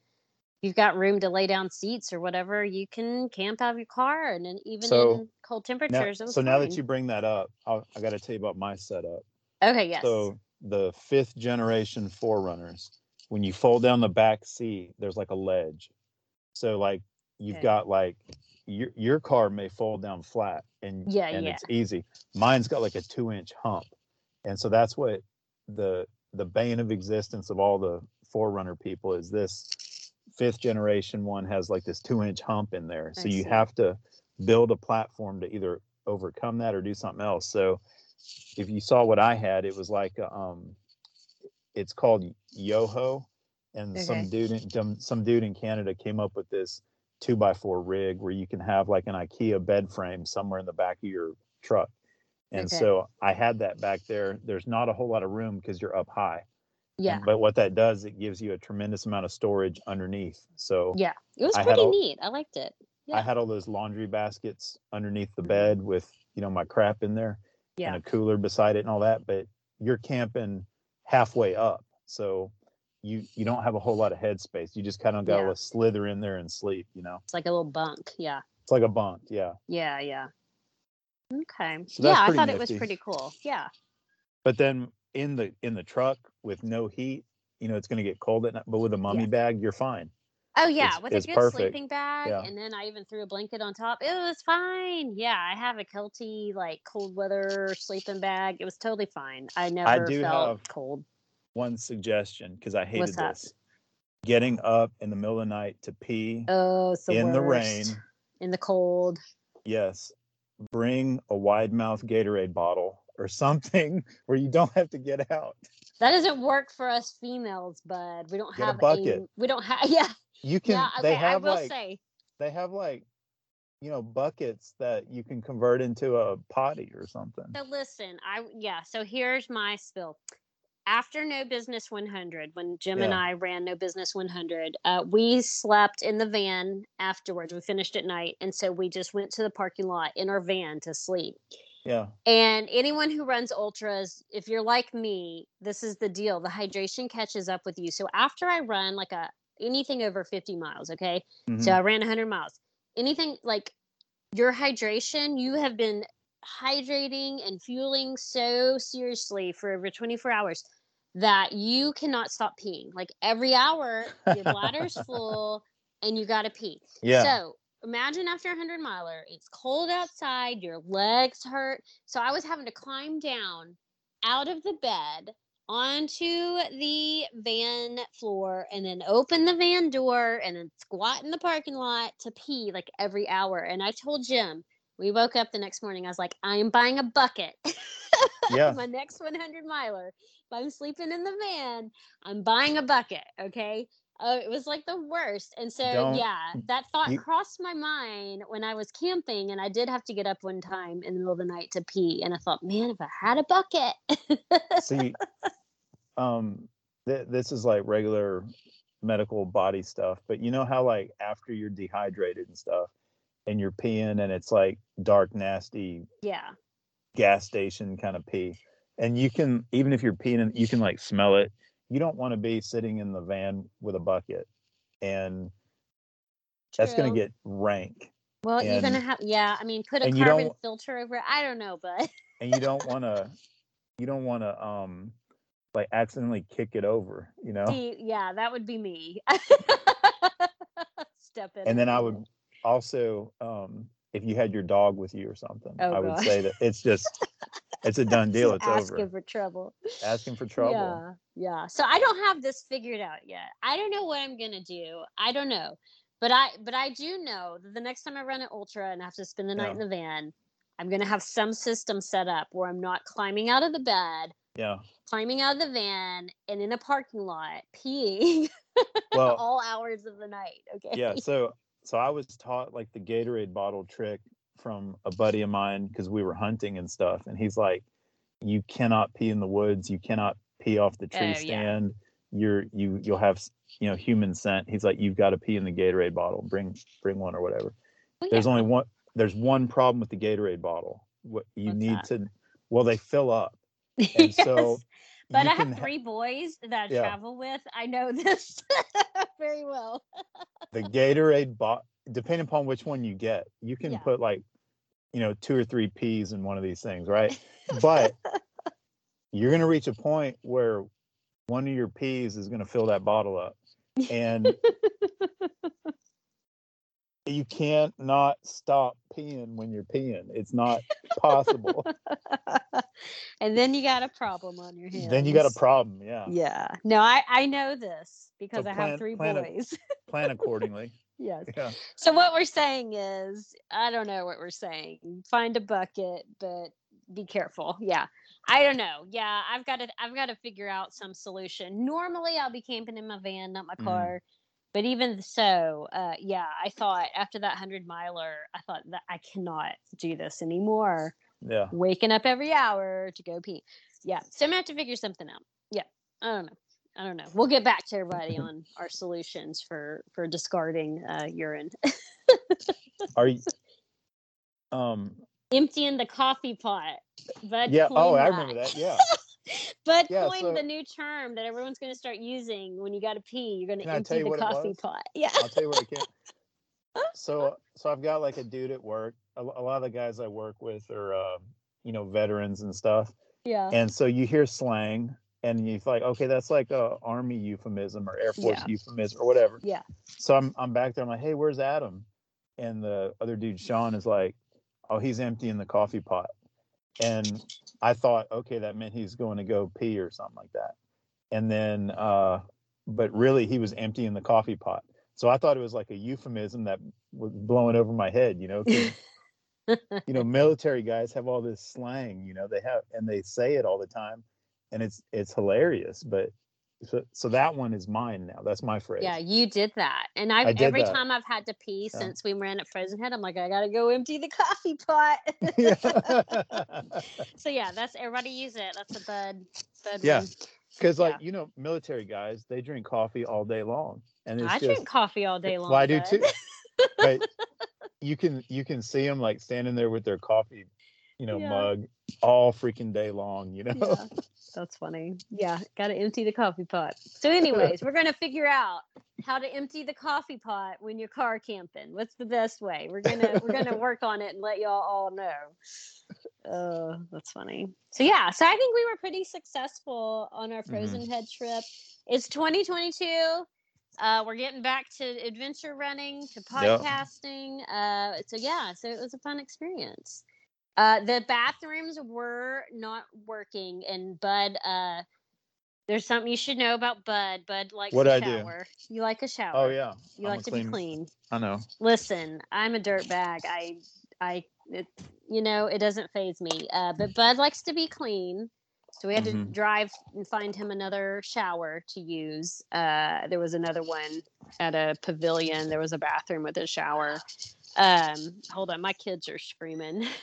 [SPEAKER 1] You've got room to lay down seats or whatever. You can camp out of your car, and then even
[SPEAKER 2] So,
[SPEAKER 1] in cold temperatures, it was
[SPEAKER 2] so now that you bring that up, I'll, I got to tell you about my setup.
[SPEAKER 1] okay, yes,
[SPEAKER 2] So the fifth generation 4Runners, when you fold down the back seat, there's like a ledge. So like you've
[SPEAKER 1] Okay.
[SPEAKER 2] got like your your car may fold down flat and
[SPEAKER 1] Yeah,
[SPEAKER 2] and
[SPEAKER 1] yeah.
[SPEAKER 2] it's easy. Mine's got like a two inch hump, and so that's what the the bane of existence of all the 4Runner people is this fifth generation one has like this two inch hump in there. So
[SPEAKER 1] I
[SPEAKER 2] you
[SPEAKER 1] see.
[SPEAKER 2] have to build a platform to either overcome that or do something else. So if you saw what I had, it was like um, it's called Yoho, and some dude in some, dude in Canada came up with this two by four rig where you can have like an IKEA bed frame somewhere in the back of your truck. And
[SPEAKER 1] Okay.
[SPEAKER 2] so I had that back there. There's not a whole lot of room because you're up high. And-
[SPEAKER 1] yeah,
[SPEAKER 2] but what that does, it gives you a tremendous amount of storage underneath. So
[SPEAKER 1] yeah, it was
[SPEAKER 2] I
[SPEAKER 1] pretty
[SPEAKER 2] a-
[SPEAKER 1] neat. I liked it.
[SPEAKER 2] I had all those laundry baskets underneath the bed with, you know, my crap in there
[SPEAKER 1] Yeah,
[SPEAKER 2] and a cooler beside it and all that. But you're camping halfway up. So you you don't have a whole lot of headspace. You just kind of gotta
[SPEAKER 1] Yeah.
[SPEAKER 2] slither in there and sleep, you know.
[SPEAKER 1] it's like a little bunk. Yeah.
[SPEAKER 2] It's like a bunk, yeah.
[SPEAKER 1] Yeah, yeah. Okay.
[SPEAKER 2] So
[SPEAKER 1] yeah, I thought it was pretty cool. Yeah.
[SPEAKER 2] But then in the in the truck with no heat, you know, it's gonna get cold at night. But with a mummy
[SPEAKER 1] Yeah.
[SPEAKER 2] bag, you're fine.
[SPEAKER 1] Oh yeah, with a good
[SPEAKER 2] perfect.
[SPEAKER 1] sleeping bag,
[SPEAKER 2] Yeah.
[SPEAKER 1] and then I even threw a blanket on top. It was fine. Yeah, I have a Kelty like cold weather sleeping bag. It was totally fine. I never
[SPEAKER 2] do
[SPEAKER 1] felt
[SPEAKER 2] have
[SPEAKER 1] cold.
[SPEAKER 2] One suggestion, because I hated
[SPEAKER 1] What's that?
[SPEAKER 2] this. Getting up in the middle of the night to pee
[SPEAKER 1] Oh, the
[SPEAKER 2] in the rain.
[SPEAKER 1] in the cold.
[SPEAKER 2] Yes. Bring a wide mouth Gatorade bottle or something [LAUGHS] where you don't have to get out.
[SPEAKER 1] That doesn't work for us females, bud. We don't
[SPEAKER 2] Get a
[SPEAKER 1] have
[SPEAKER 2] bucket.
[SPEAKER 1] we don't have. [LAUGHS] Yeah,
[SPEAKER 2] You can
[SPEAKER 1] yeah.
[SPEAKER 2] they
[SPEAKER 1] Okay, I
[SPEAKER 2] have
[SPEAKER 1] will
[SPEAKER 2] like
[SPEAKER 1] say.
[SPEAKER 2] they have like you know buckets that you can convert into a potty or something.
[SPEAKER 1] So listen, I yeah. So here's my spill. After No Business 100, when Jim and I ran No Business 100, uh, we slept in the van afterwards. We finished at night, and so we just went to the parking lot in our van to sleep.
[SPEAKER 2] Yeah.
[SPEAKER 1] And anyone who runs ultras, if you're like me, this is the deal. The hydration catches up with you. So after I run like a anything over 50 miles, okay,
[SPEAKER 2] mhm.
[SPEAKER 1] so I ran 100 miles. Anything like your hydration, you have been hydrating and fueling so seriously for over 24 hours that you cannot stop peeing. Like every hour, your bladder's [LAUGHS] full and you got to pee.
[SPEAKER 2] yeah.
[SPEAKER 1] So imagine after a 100 miler, it's cold outside, your legs hurt. So I was having to climb down out of the bed onto the van floor and then open the van door and then squat in the parking lot to pee like every hour. And I told Jim, we woke up the next morning, I was like, I am buying a bucket.
[SPEAKER 2] Yeah. [LAUGHS]
[SPEAKER 1] My next 100 miler. If I'm sleeping in the van, I'm buying a bucket. Okay. Oh, it was like the worst. And so,
[SPEAKER 2] Don't-
[SPEAKER 1] yeah, that thought
[SPEAKER 2] you-
[SPEAKER 1] crossed my mind when I was camping, and I did have to get up one time in the middle of the night to pee. And I thought, man, if I had a bucket.
[SPEAKER 2] See, um, th- this is like regular medical body stuff, but you know how like after you're dehydrated and stuff, and you're peeing, and it's like dark, nasty
[SPEAKER 1] yeah.
[SPEAKER 2] gas station kind of pee, and you can even if you're peeing, and you can like smell it. You don't want to be sitting in the van with a bucket, and that's gonna get rank.
[SPEAKER 1] Well, you're gonna have, yeah. I mean, put a carbon filter over it. I don't know, but [LAUGHS]
[SPEAKER 2] and you don't want to you don't want to um like accidentally kick it over you know
[SPEAKER 1] see, yeah, that would be me. [LAUGHS] Step in.
[SPEAKER 2] and then i would also um if you had your dog with you or something
[SPEAKER 1] Oh,
[SPEAKER 2] i would
[SPEAKER 1] God.
[SPEAKER 2] say that it's just [LAUGHS] it's a [LAUGHS] done deal. It's
[SPEAKER 1] asking
[SPEAKER 2] over.
[SPEAKER 1] for trouble.
[SPEAKER 2] Asking for trouble.
[SPEAKER 1] Yeah, yeah. So I don't have this figured out yet. I don't know what I'm gonna do. I don't know, but I but I do know that the next time I run an ultra and I have to spend the night
[SPEAKER 2] Yeah.
[SPEAKER 1] in the van, I'm gonna have some system set up where I'm not climbing out of the bed,
[SPEAKER 2] Yeah.
[SPEAKER 1] climbing out of the van, and in a parking lot peeing [LAUGHS]
[SPEAKER 2] Well,
[SPEAKER 1] all hours of the night. Okay.
[SPEAKER 2] yeah. So so I was taught like the Gatorade bottle trick from a buddy of mine because we were hunting and stuff, and he's like, "You cannot pee in the woods. You cannot pee off the tree
[SPEAKER 1] Oh, yeah.
[SPEAKER 2] stand. You're you you'll have you know human scent." He's like, "You've got to pee in the Gatorade bottle. Bring bring one or whatever."
[SPEAKER 1] Oh, well,
[SPEAKER 2] There's
[SPEAKER 1] yeah.
[SPEAKER 2] only one. There's one problem with the Gatorade bottle. What you
[SPEAKER 1] What's
[SPEAKER 2] need
[SPEAKER 1] that?
[SPEAKER 2] to, well, they fill up, [LAUGHS] and so
[SPEAKER 1] But I have
[SPEAKER 2] ha-
[SPEAKER 1] three boys that I
[SPEAKER 2] Yeah.
[SPEAKER 1] travel with. I know this [LAUGHS] very well.
[SPEAKER 2] the Gatorade bot. Depending upon which one you get, you can
[SPEAKER 1] Yeah.
[SPEAKER 2] put like, you know, two or three pees in one of these things, right? But [LAUGHS] you're gonna reach a point where one of your pees is gonna fill that bottle up, and you can't not stop peeing when you're peeing. It's not possible. [LAUGHS]
[SPEAKER 1] and then you got a problem on your hands.
[SPEAKER 2] then you got a problem. Yeah.
[SPEAKER 1] Yeah. No, I I know this because I
[SPEAKER 2] plan-
[SPEAKER 1] have three
[SPEAKER 2] plan a-
[SPEAKER 1] boys.
[SPEAKER 2] Plan [LAUGHS] accordingly.
[SPEAKER 1] Yes.
[SPEAKER 2] Yeah.
[SPEAKER 1] So what we're saying is, I don't know what we're saying. Find a bucket, but be careful. Yeah. I don't know. Yeah, I've got to I've got to figure out some solution. Normally I'll be camping in my van, not my
[SPEAKER 2] Mhm.
[SPEAKER 1] car. But even so, uh, yeah, I thought after that hundred miler, I thought that I cannot do this anymore.
[SPEAKER 2] Yeah.
[SPEAKER 1] Waking up every hour to go pee. Yeah. So I'm gonna have to figure something out. Yeah. I don't know. I don't know. We'll get back to everybody [LAUGHS] on our solutions for for discarding uh, urine.
[SPEAKER 2] Are you? [LAUGHS] Um.
[SPEAKER 1] emptying the coffee pot. Bud
[SPEAKER 2] Yeah. Oh,
[SPEAKER 1] coined
[SPEAKER 2] I remember that. Yeah. [LAUGHS]
[SPEAKER 1] Bud
[SPEAKER 2] Yeah,
[SPEAKER 1] coined
[SPEAKER 2] so-
[SPEAKER 1] the new term that everyone's going to start using when you got to pee. You're going to empty the coffee pot. Yeah.
[SPEAKER 2] I'll tell you what I can. So, so I've got like a dude at work. A, a lot of the guys I work with are, uh, you know, veterans and stuff.
[SPEAKER 1] Yeah.
[SPEAKER 2] And so you hear slang, and you like, okay, that's like a army euphemism or Air Force
[SPEAKER 1] Yeah.
[SPEAKER 2] euphemism or whatever.
[SPEAKER 1] Yeah.
[SPEAKER 2] So I'm I'm back there. I'm like, hey, where's Adam? And the other dude, Sean, is like, oh, he's emptying the coffee pot. And I thought, okay, that meant he's going to go pee or something like that. And then, uh, but really, he was emptying the coffee pot. So I thought it was like a euphemism that was blowing over my head, you know [LAUGHS] you know, military guys have all this slang, you know, they have and they say it all the time, and it's it's hilarious. But so, so that one is mine now. That's my phrase.
[SPEAKER 1] Yeah, you did that. And I've
[SPEAKER 2] I
[SPEAKER 1] every
[SPEAKER 2] that.
[SPEAKER 1] time I've had to pee
[SPEAKER 2] Yeah.
[SPEAKER 1] since we ran at Frozen Head, I'm like, I gotta go empty the coffee pot. [LAUGHS] [LAUGHS] so yeah, that's everybody use it. That's a bud bud
[SPEAKER 2] Yeah. Because like
[SPEAKER 1] Yeah.
[SPEAKER 2] you know, military guys, they drink coffee all day long, and it's
[SPEAKER 1] I
[SPEAKER 2] just
[SPEAKER 1] drink coffee all day long.
[SPEAKER 2] well, I do too. but [LAUGHS] you can you can see them like standing there with their coffee, you know,
[SPEAKER 1] Yeah.
[SPEAKER 2] mug all freaking day long. You know.
[SPEAKER 1] yeah, [LAUGHS] that's funny. Yeah, got to empty the coffee pot. So, anyways, we're gonna figure out how to empty the coffee pot when you're car camping. What's the best way? We're gonna we're gonna [LAUGHS] work on it and let y'all all know. Uh, that's funny. So yeah, so I think we were pretty successful on our Frozen Head trip. It's 2022. Uh, we're getting back to adventure running, to
[SPEAKER 2] Yep.
[SPEAKER 1] podcasting. Uh, so yeah, so it was a fun experience. Uh, the bathrooms were not working, and Bud. Uh, there's something you should know about Bud. Bud likes
[SPEAKER 2] What'd
[SPEAKER 1] a
[SPEAKER 2] I do?
[SPEAKER 1] You like a shower.
[SPEAKER 2] Oh yeah.
[SPEAKER 1] You
[SPEAKER 2] I'm
[SPEAKER 1] like to
[SPEAKER 2] clean-
[SPEAKER 1] be clean.
[SPEAKER 2] I know.
[SPEAKER 1] Listen, I'm a dirt bag. I, I, it, you know, it doesn't faze me. Uh, but Bud likes to be clean. So we had to
[SPEAKER 2] Mhm.
[SPEAKER 1] drive and find him another shower to use. Uh, there was another one at a pavilion. There was a bathroom with a shower. Um, hold on, my kids are screaming. [LAUGHS]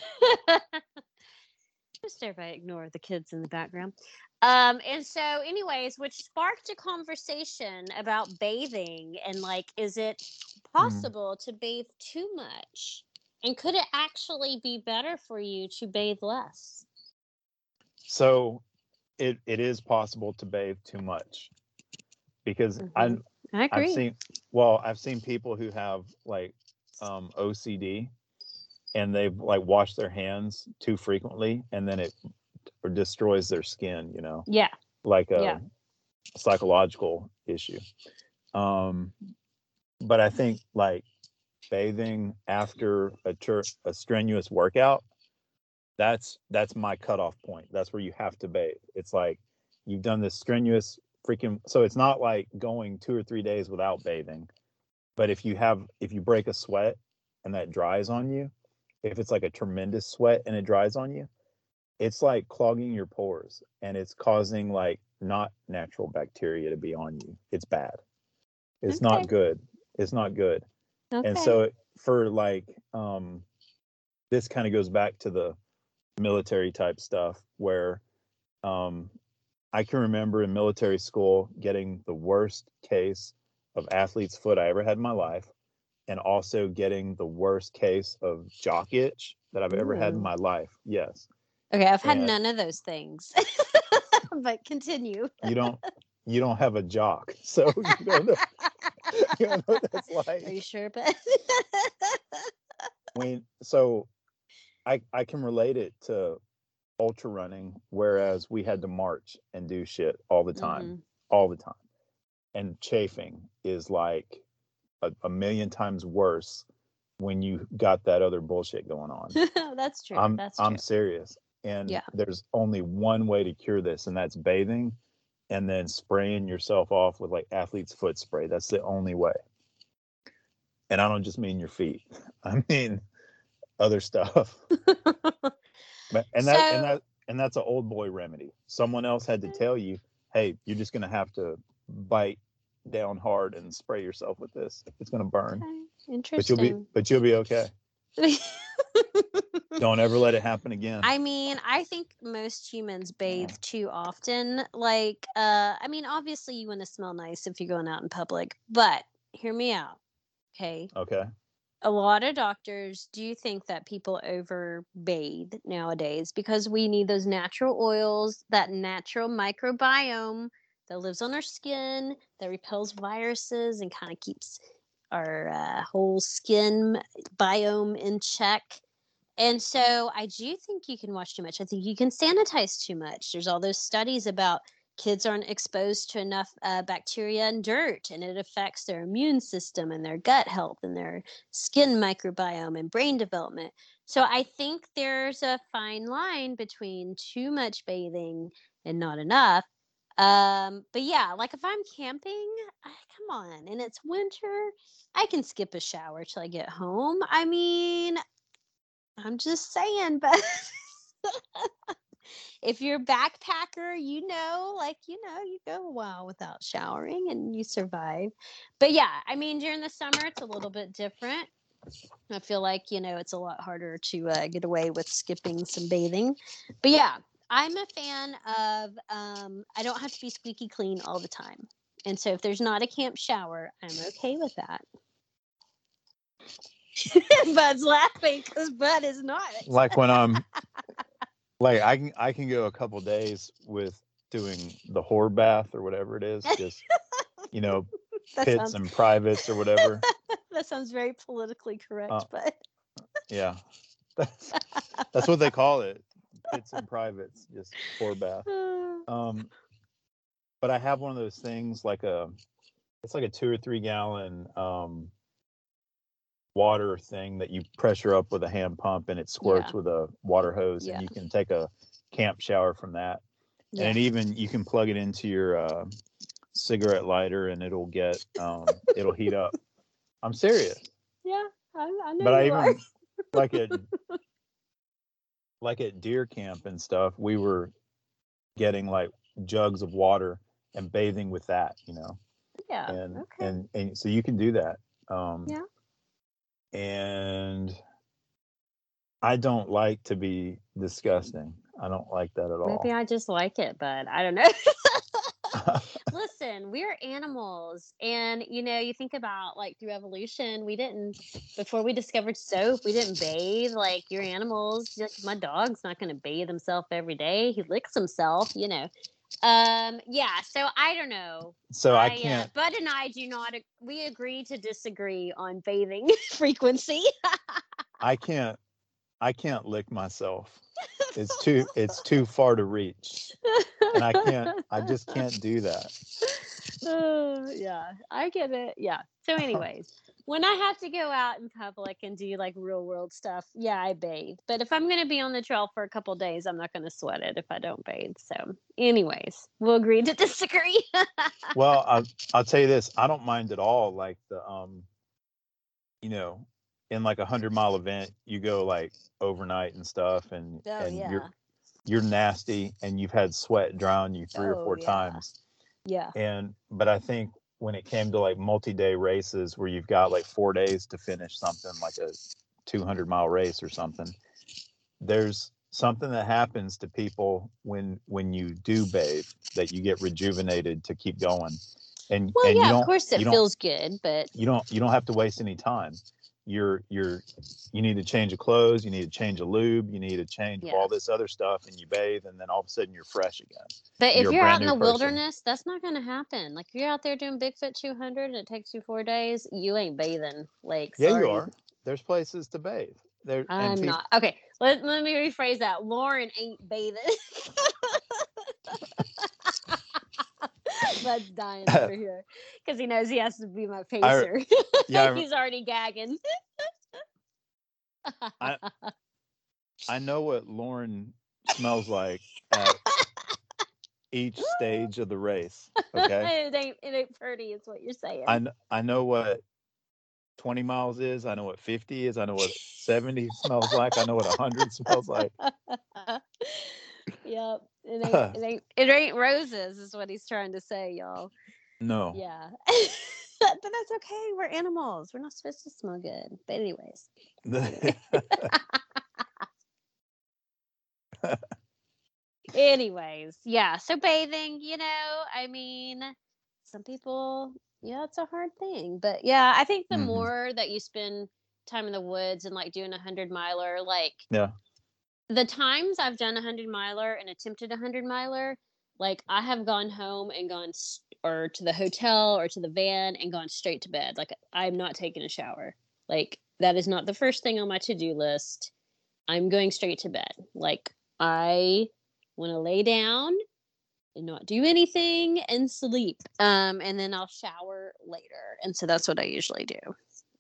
[SPEAKER 1] Just if I ignore the kids in the background. Um, and so, anyways, which sparked a conversation about bathing and like, is it possible to bathe too much? And could it actually be better for you to bathe less?
[SPEAKER 2] So, it it is possible to bathe too much, because I
[SPEAKER 1] Mhm. I agree.
[SPEAKER 2] I've seen well, I've seen people who have like um OCD and they've like washed their hands too frequently and then it or destroys their skin, you know,
[SPEAKER 1] yeah.
[SPEAKER 2] like a
[SPEAKER 1] Yeah.
[SPEAKER 2] psychological issue. Um but I think like bathing after a a strenuous workout that's that's my cutoff point. That's where you have to bathe. It's like you've done this strenuous freaking so it's not like going two or three days without bathing. But if you have if you break a sweat and that dries on you, if it's like a tremendous sweat and it dries on you, it's like clogging your pores and it's causing like not natural bacteria to be on you. It's bad. It's
[SPEAKER 1] Okay.
[SPEAKER 2] not good. It's not good.
[SPEAKER 1] Okay.
[SPEAKER 2] And so for like um this kind of goes back to the military type stuff where um I can remember in military school getting the worst case of athlete's foot I ever had in my life and also getting the worst case of jock itch that I've ever had in my life. Yes.
[SPEAKER 1] okay, I've had
[SPEAKER 2] and-
[SPEAKER 1] none of those things. [LAUGHS] but continue.
[SPEAKER 2] You don't you don't have a jock. [LAUGHS] So you don't know, [LAUGHS] you don't know what that's like.
[SPEAKER 1] Are you sure, but
[SPEAKER 2] when so i i can relate it to ultra running whereas we had to march and do shit all the time
[SPEAKER 1] Mhm.
[SPEAKER 2] all the time and chafing is like a, a million times worse when you got that other bullshit going on [LAUGHS]
[SPEAKER 1] that's true.
[SPEAKER 2] i'm
[SPEAKER 1] that's
[SPEAKER 2] i'm serious and
[SPEAKER 1] Yeah.
[SPEAKER 2] there's only one way to cure this and that's bathing and then spraying yourself off with like athlete's foot spray that's the only way and i don't just mean your feet [LAUGHS] i mean other stuff But- and that
[SPEAKER 1] So-
[SPEAKER 2] and that and that's an old boy remedy someone else had to
[SPEAKER 1] Mm.
[SPEAKER 2] tell you hey you're just going to have to bite down hard and spray yourself with this it's going to burn
[SPEAKER 1] Okay,
[SPEAKER 2] but you'll be but you'll be okay [LAUGHS] don't ever let it happen again
[SPEAKER 1] I mean, I think most humans bathe too often. Like, uh, I mean, obviously you want to smell nice if you're going out in public, but hear me out. Okay.
[SPEAKER 2] okay
[SPEAKER 1] A lot of doctors do think that people over bathe nowadays because we need those natural oils, that natural microbiome that lives on our skin, that repels viruses and kind of keeps our uh, whole skin biome in check. And so I do think you can wash too much. I think you can sanitize too much. There's all those studies about kids aren't exposed to enough uh, bacteria and dirt, and it affects their immune system and their gut health and their skin microbiome and brain development. So I think there's a fine line between too much bathing and not enough. Um, but yeah, like if I'm camping, I, come on, and it's winter, I can skip a shower till I get home. I mean, I'm just saying, but [LAUGHS] if you're a backpacker, you know, like, you know, you go a while without showering and you survive. But yeah, I mean, during the summer, it's a little bit different. I feel like, you know, it's a lot harder to uh, get away with skipping some bathing. But yeah, I'm a fan of, um, I don't have to be squeaky clean all the time. And so if there's not a camp shower, I'm okay with that. [LAUGHS] Bud's laughing because Bud is not.
[SPEAKER 2] like when i'm [LAUGHS] like i can i can go a couple days with doing the whore bath or whatever it is [LAUGHS] just you know
[SPEAKER 1] That
[SPEAKER 2] pits
[SPEAKER 1] sounds,
[SPEAKER 2] and privates or whatever. [LAUGHS]
[SPEAKER 1] that sounds very politically correct,
[SPEAKER 2] Uh,
[SPEAKER 1] but
[SPEAKER 2] yeah. [LAUGHS] That's, that's what they call it pits and privates just whore bath. [SIGHS] Um but i have one of those things like a it's like a two or three gallon um water thing that you pressure up with a hand pump and it squirts
[SPEAKER 1] Yeah.
[SPEAKER 2] with a water hose
[SPEAKER 1] Yeah.
[SPEAKER 2] and you can take a camp shower from that
[SPEAKER 1] yeah.
[SPEAKER 2] and even you can plug it into your uh, cigarette lighter and it'll get um, it'll heat up i'm serious
[SPEAKER 1] yeah, I, I know
[SPEAKER 2] but i
[SPEAKER 1] you are.
[SPEAKER 2] even like at [LAUGHS] like at deer camp and stuff we were getting like jugs of water and bathing with that you know
[SPEAKER 1] Yeah.
[SPEAKER 2] and
[SPEAKER 1] okay.
[SPEAKER 2] and and so you can do that um
[SPEAKER 1] Yeah.
[SPEAKER 2] And i don't like to be disgusting i don't like that at all
[SPEAKER 1] Maybe I just like it, but I don't know. [LAUGHS] [LAUGHS] Listen, we're animals. And, you know, you think about like through evolution, we didn't, before we discovered soap, we didn't bathe. Like your animals, like my dog's not going to bathe himself every day. He licks himself, you know. Um, yeah. So I don't know.
[SPEAKER 2] so i
[SPEAKER 1] uh,
[SPEAKER 2] can't
[SPEAKER 1] Bud and I do not, we agree to disagree on bathing [LAUGHS] frequency.
[SPEAKER 2] I can't I can't lick myself. It's too it's [LAUGHS] too far to reach. And I can't I just can't do that. [LAUGHS]
[SPEAKER 1] Uh, yeah, I get it. Yeah. So, anyways, when I have to go out in public and do like real world stuff, yeah, I bathe. But if I'm going to be on the trail for a couple days, I'm not going to sweat it if I don't bathe. So, anyways, we'll agree to [LAUGHS] disagree.
[SPEAKER 2] well, I'll, I'll tell you this: I don't mind at all. Like the um, you know, in like a hundred mile event, you go like overnight and stuff, and
[SPEAKER 1] Oh,
[SPEAKER 2] and
[SPEAKER 1] yeah.
[SPEAKER 2] you're you're nasty, and you've had sweat drown you three or four
[SPEAKER 1] yeah.
[SPEAKER 2] times.
[SPEAKER 1] yeah.
[SPEAKER 2] And but I think when it came to like multi-day races where you've got like four days to finish something like a 200 mile race or something, there's something that happens to people when when you do bathe that you get rejuvenated to keep going. And
[SPEAKER 1] Well,
[SPEAKER 2] and you
[SPEAKER 1] yeah, of course it feels good, but
[SPEAKER 2] you don't you don't have to waste any time you're you're you need to change of clothes you need to change a lube you need to change
[SPEAKER 1] Yeah.
[SPEAKER 2] all this other stuff and you bathe and then all of a sudden you're fresh again
[SPEAKER 1] but if
[SPEAKER 2] You're a
[SPEAKER 1] you're out in the
[SPEAKER 2] person.
[SPEAKER 1] wilderness, that's not going to happen. Like if you're out there doing Bigfoot 200 and it takes you four days, you ain't bathing. Like,
[SPEAKER 2] yeah
[SPEAKER 1] sorry.
[SPEAKER 2] you are there's places to bathe there
[SPEAKER 1] I'm not. Okay, let, let me rephrase that. Lauren ain't bathing. [LAUGHS] [LAUGHS] Bud's dying [LAUGHS] over here because he knows he has to be my pacer. [LAUGHS]
[SPEAKER 2] yeah I-
[SPEAKER 1] He's already gagging.
[SPEAKER 2] I- i know what lauren smells like at each stage of the race okay
[SPEAKER 1] it ain't it ain't pretty, is what you're saying.
[SPEAKER 2] I, I know what 20 miles is i know what 50 is i know what 70 smells like i know what 100 smells like
[SPEAKER 1] yep. It ain't, [LAUGHS] it ain't it ain't roses is what he's trying to say, y'all.
[SPEAKER 2] no
[SPEAKER 1] Yeah. [LAUGHS] but that's okay. We're animals. We're not supposed to smell good. But anyways. [LAUGHS] Anyways, yeah. So bathing, you know, I mean, some people, yeah, it's a hard thing. But yeah, I think the
[SPEAKER 2] Mhm.
[SPEAKER 1] more that you spend time in the woods and like doing a hundred miler, like
[SPEAKER 2] yeah
[SPEAKER 1] the times I've done a hundred miler and attempted a hundred miler, like I have gone home and gone s- or to the hotel or to the van and gone straight to bed. Like I'm not taking a shower. Like that is not the first thing on my to do list. I'm going straight to bed. Like I want to lay down and not do anything and sleep. Um, and then I'll shower later. And so that's what I usually do.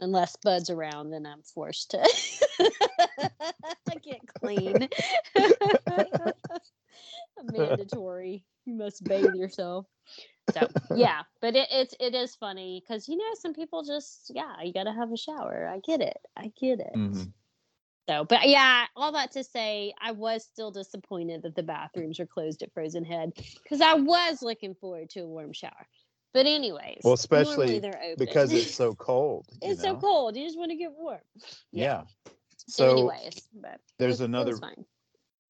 [SPEAKER 1] Unless Bud's around, then I'm forced to [LAUGHS] get clean. [LAUGHS] [LAUGHS] Mandatory. You must bathe yourself. So yeah, but it, it's it is funny because you know some people just yeah you got to have a shower. I get it. I get it.
[SPEAKER 2] Mhm.
[SPEAKER 1] So, but yeah, all that to say, I was still disappointed that the bathrooms were closed at Frozen Head because I was looking forward to a warm shower. But anyways,
[SPEAKER 2] Well, especially because it's [LAUGHS] so cold. you
[SPEAKER 1] it's so cold. You just want to get warm.
[SPEAKER 2] Yeah.
[SPEAKER 1] So,
[SPEAKER 2] So
[SPEAKER 1] anyways, but
[SPEAKER 2] there's
[SPEAKER 1] it,
[SPEAKER 2] another.
[SPEAKER 1] It.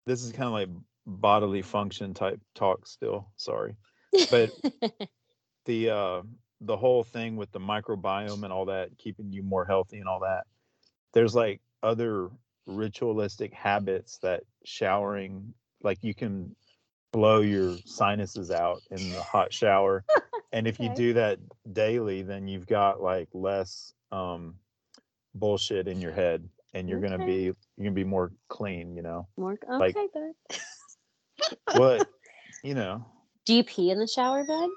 [SPEAKER 2] This is kind of like bodily function type talk. Still, sorry, but [LAUGHS] the uh, the whole thing with the microbiome and all that, keeping you more healthy and all that. There's like other ritualistic habits that showering, like you can blow your sinuses out in the hot shower, and if you do that daily, then you've got like less um, bullshit in your head, and you're gonna be you're gonna be more clean. You know,
[SPEAKER 1] More okay,
[SPEAKER 2] like-
[SPEAKER 1] bud.
[SPEAKER 2] what [LAUGHS] you know.
[SPEAKER 1] Do you pee in the shower, bud?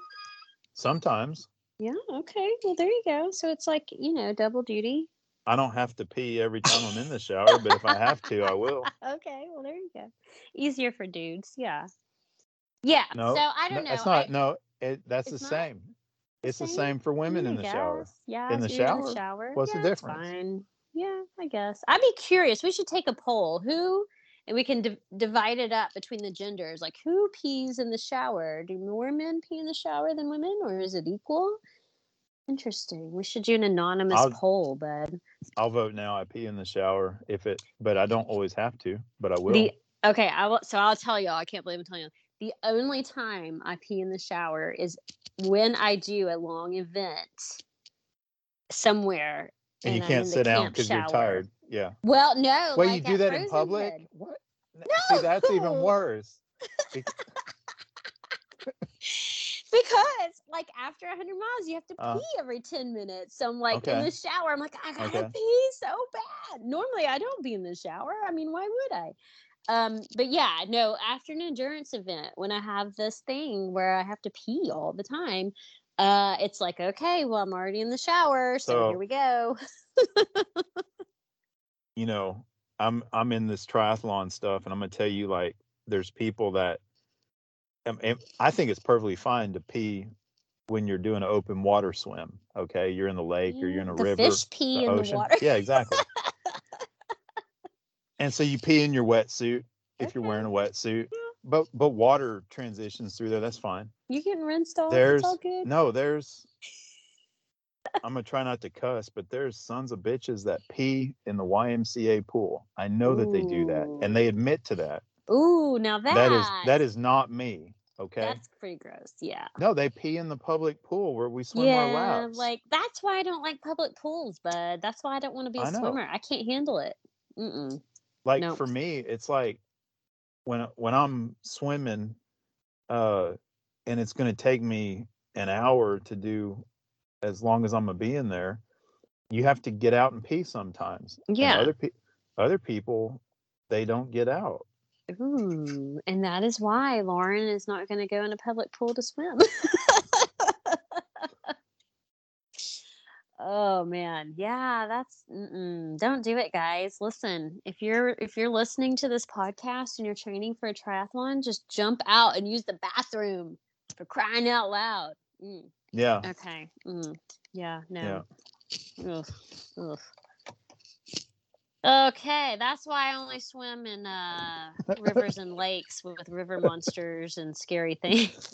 [SPEAKER 2] Sometimes
[SPEAKER 1] Yeah. Okay. Well, there you go. So it's like you know double duty.
[SPEAKER 2] I don't have to pee every time I'm in the shower, but if I have to, I will. [LAUGHS]
[SPEAKER 1] Okay. Well, there you go. Easier for dudes. Yeah. Yeah.
[SPEAKER 2] No,
[SPEAKER 1] so I
[SPEAKER 2] no,
[SPEAKER 1] don't know.
[SPEAKER 2] It's not.
[SPEAKER 1] I-
[SPEAKER 2] no, it, that's the
[SPEAKER 1] not
[SPEAKER 2] same. It's the
[SPEAKER 1] same?
[SPEAKER 2] same for women in the shower.
[SPEAKER 1] Yeah,
[SPEAKER 2] In the
[SPEAKER 1] so you're
[SPEAKER 2] shower?
[SPEAKER 1] shower.
[SPEAKER 2] What's the
[SPEAKER 1] Yeah, it's
[SPEAKER 2] difference?
[SPEAKER 1] Fine. Yeah, I guess. I'd be curious. We should take a poll. Who, and we can div- divide it up between the genders. Like, who pees in the shower? Do more men pee in the shower than women, or is it equal? Interesting. We should do an anonymous
[SPEAKER 2] I'll-
[SPEAKER 1] poll, bud.
[SPEAKER 2] I'll vote now. I pee in the shower if it, but I don't always have to. But I will.
[SPEAKER 1] The okay, I will. So I'll tell y'all. I can't believe I'm telling you. The only time I pee in the shower is when I do a long event somewhere.
[SPEAKER 2] and you
[SPEAKER 1] I'm
[SPEAKER 2] can't sit down because you're tired. Yeah.
[SPEAKER 1] Well, no.
[SPEAKER 2] Well,
[SPEAKER 1] like
[SPEAKER 2] you do
[SPEAKER 1] at
[SPEAKER 2] that in public. What? N- See, that's even [LAUGHS] worse.
[SPEAKER 1] Because like after 100 miles, you have to pee
[SPEAKER 2] Uh,
[SPEAKER 1] every 10 minutes. So I'm like in the shower. I'm like, I gotta
[SPEAKER 2] Okay.
[SPEAKER 1] pee so bad. Normally, I don't be in the shower. I mean, why would I? Um, but yeah, no. After an endurance event, when I have this thing where I have to pee all the time, Uh, it's like okay, well, I'm already in the shower, so,
[SPEAKER 2] So-
[SPEAKER 1] here we go.
[SPEAKER 2] you know, I'm I'm in this triathlon stuff, and I'm gonna tell you, like, there's people that, um, and I think it's perfectly fine to pee when you're doing an open water swim. Okay, you're in the lake or you're in a
[SPEAKER 1] the
[SPEAKER 2] river,
[SPEAKER 1] fish pee in the water.
[SPEAKER 2] Yeah, exactly. And so you pee in your wetsuit if you're wearing a
[SPEAKER 1] Okay.
[SPEAKER 2] wetsuit, but but water transitions through there. That's fine.
[SPEAKER 1] You getting rinsed off?
[SPEAKER 2] There's
[SPEAKER 1] all good.
[SPEAKER 2] no, there's. [LAUGHS] I'm gonna try not to cuss, but there's sons of bitches that pee in the YMCA pool. I know that they do that, and they admit to that.
[SPEAKER 1] Ooh, now that
[SPEAKER 2] That is that is not me. Okay.
[SPEAKER 1] that's pretty gross. Yeah.
[SPEAKER 2] no, they pee in the public pool where we swim our laps.
[SPEAKER 1] like that's why I don't like public pools, bud. That's why I don't want to be a
[SPEAKER 2] I
[SPEAKER 1] swimmer. I can't handle it. Mm-mm.
[SPEAKER 2] Like
[SPEAKER 1] no.
[SPEAKER 2] for me, it's like when when I'm swimming, uh, and it's gonna take me an hour to do as long as I'm gonna be in there. You have to get out and pee sometimes. And
[SPEAKER 1] Yeah.
[SPEAKER 2] other pe- other people, they don't get out.
[SPEAKER 1] Ooh, and that is why Lauren is not going to go in a public pool to swim. [LAUGHS] oh man, yeah, that's mm-mm. don't do it, guys. Listen, if you're if you're listening to this podcast and you're training for a triathlon, just jump out and use the bathroom for crying out loud. Mm,
[SPEAKER 2] Yeah.
[SPEAKER 1] okay. Mm, yeah. No. Ugh. Okay, that's why I only swim in uh, rivers and lakes with river monsters and scary [LAUGHS] things.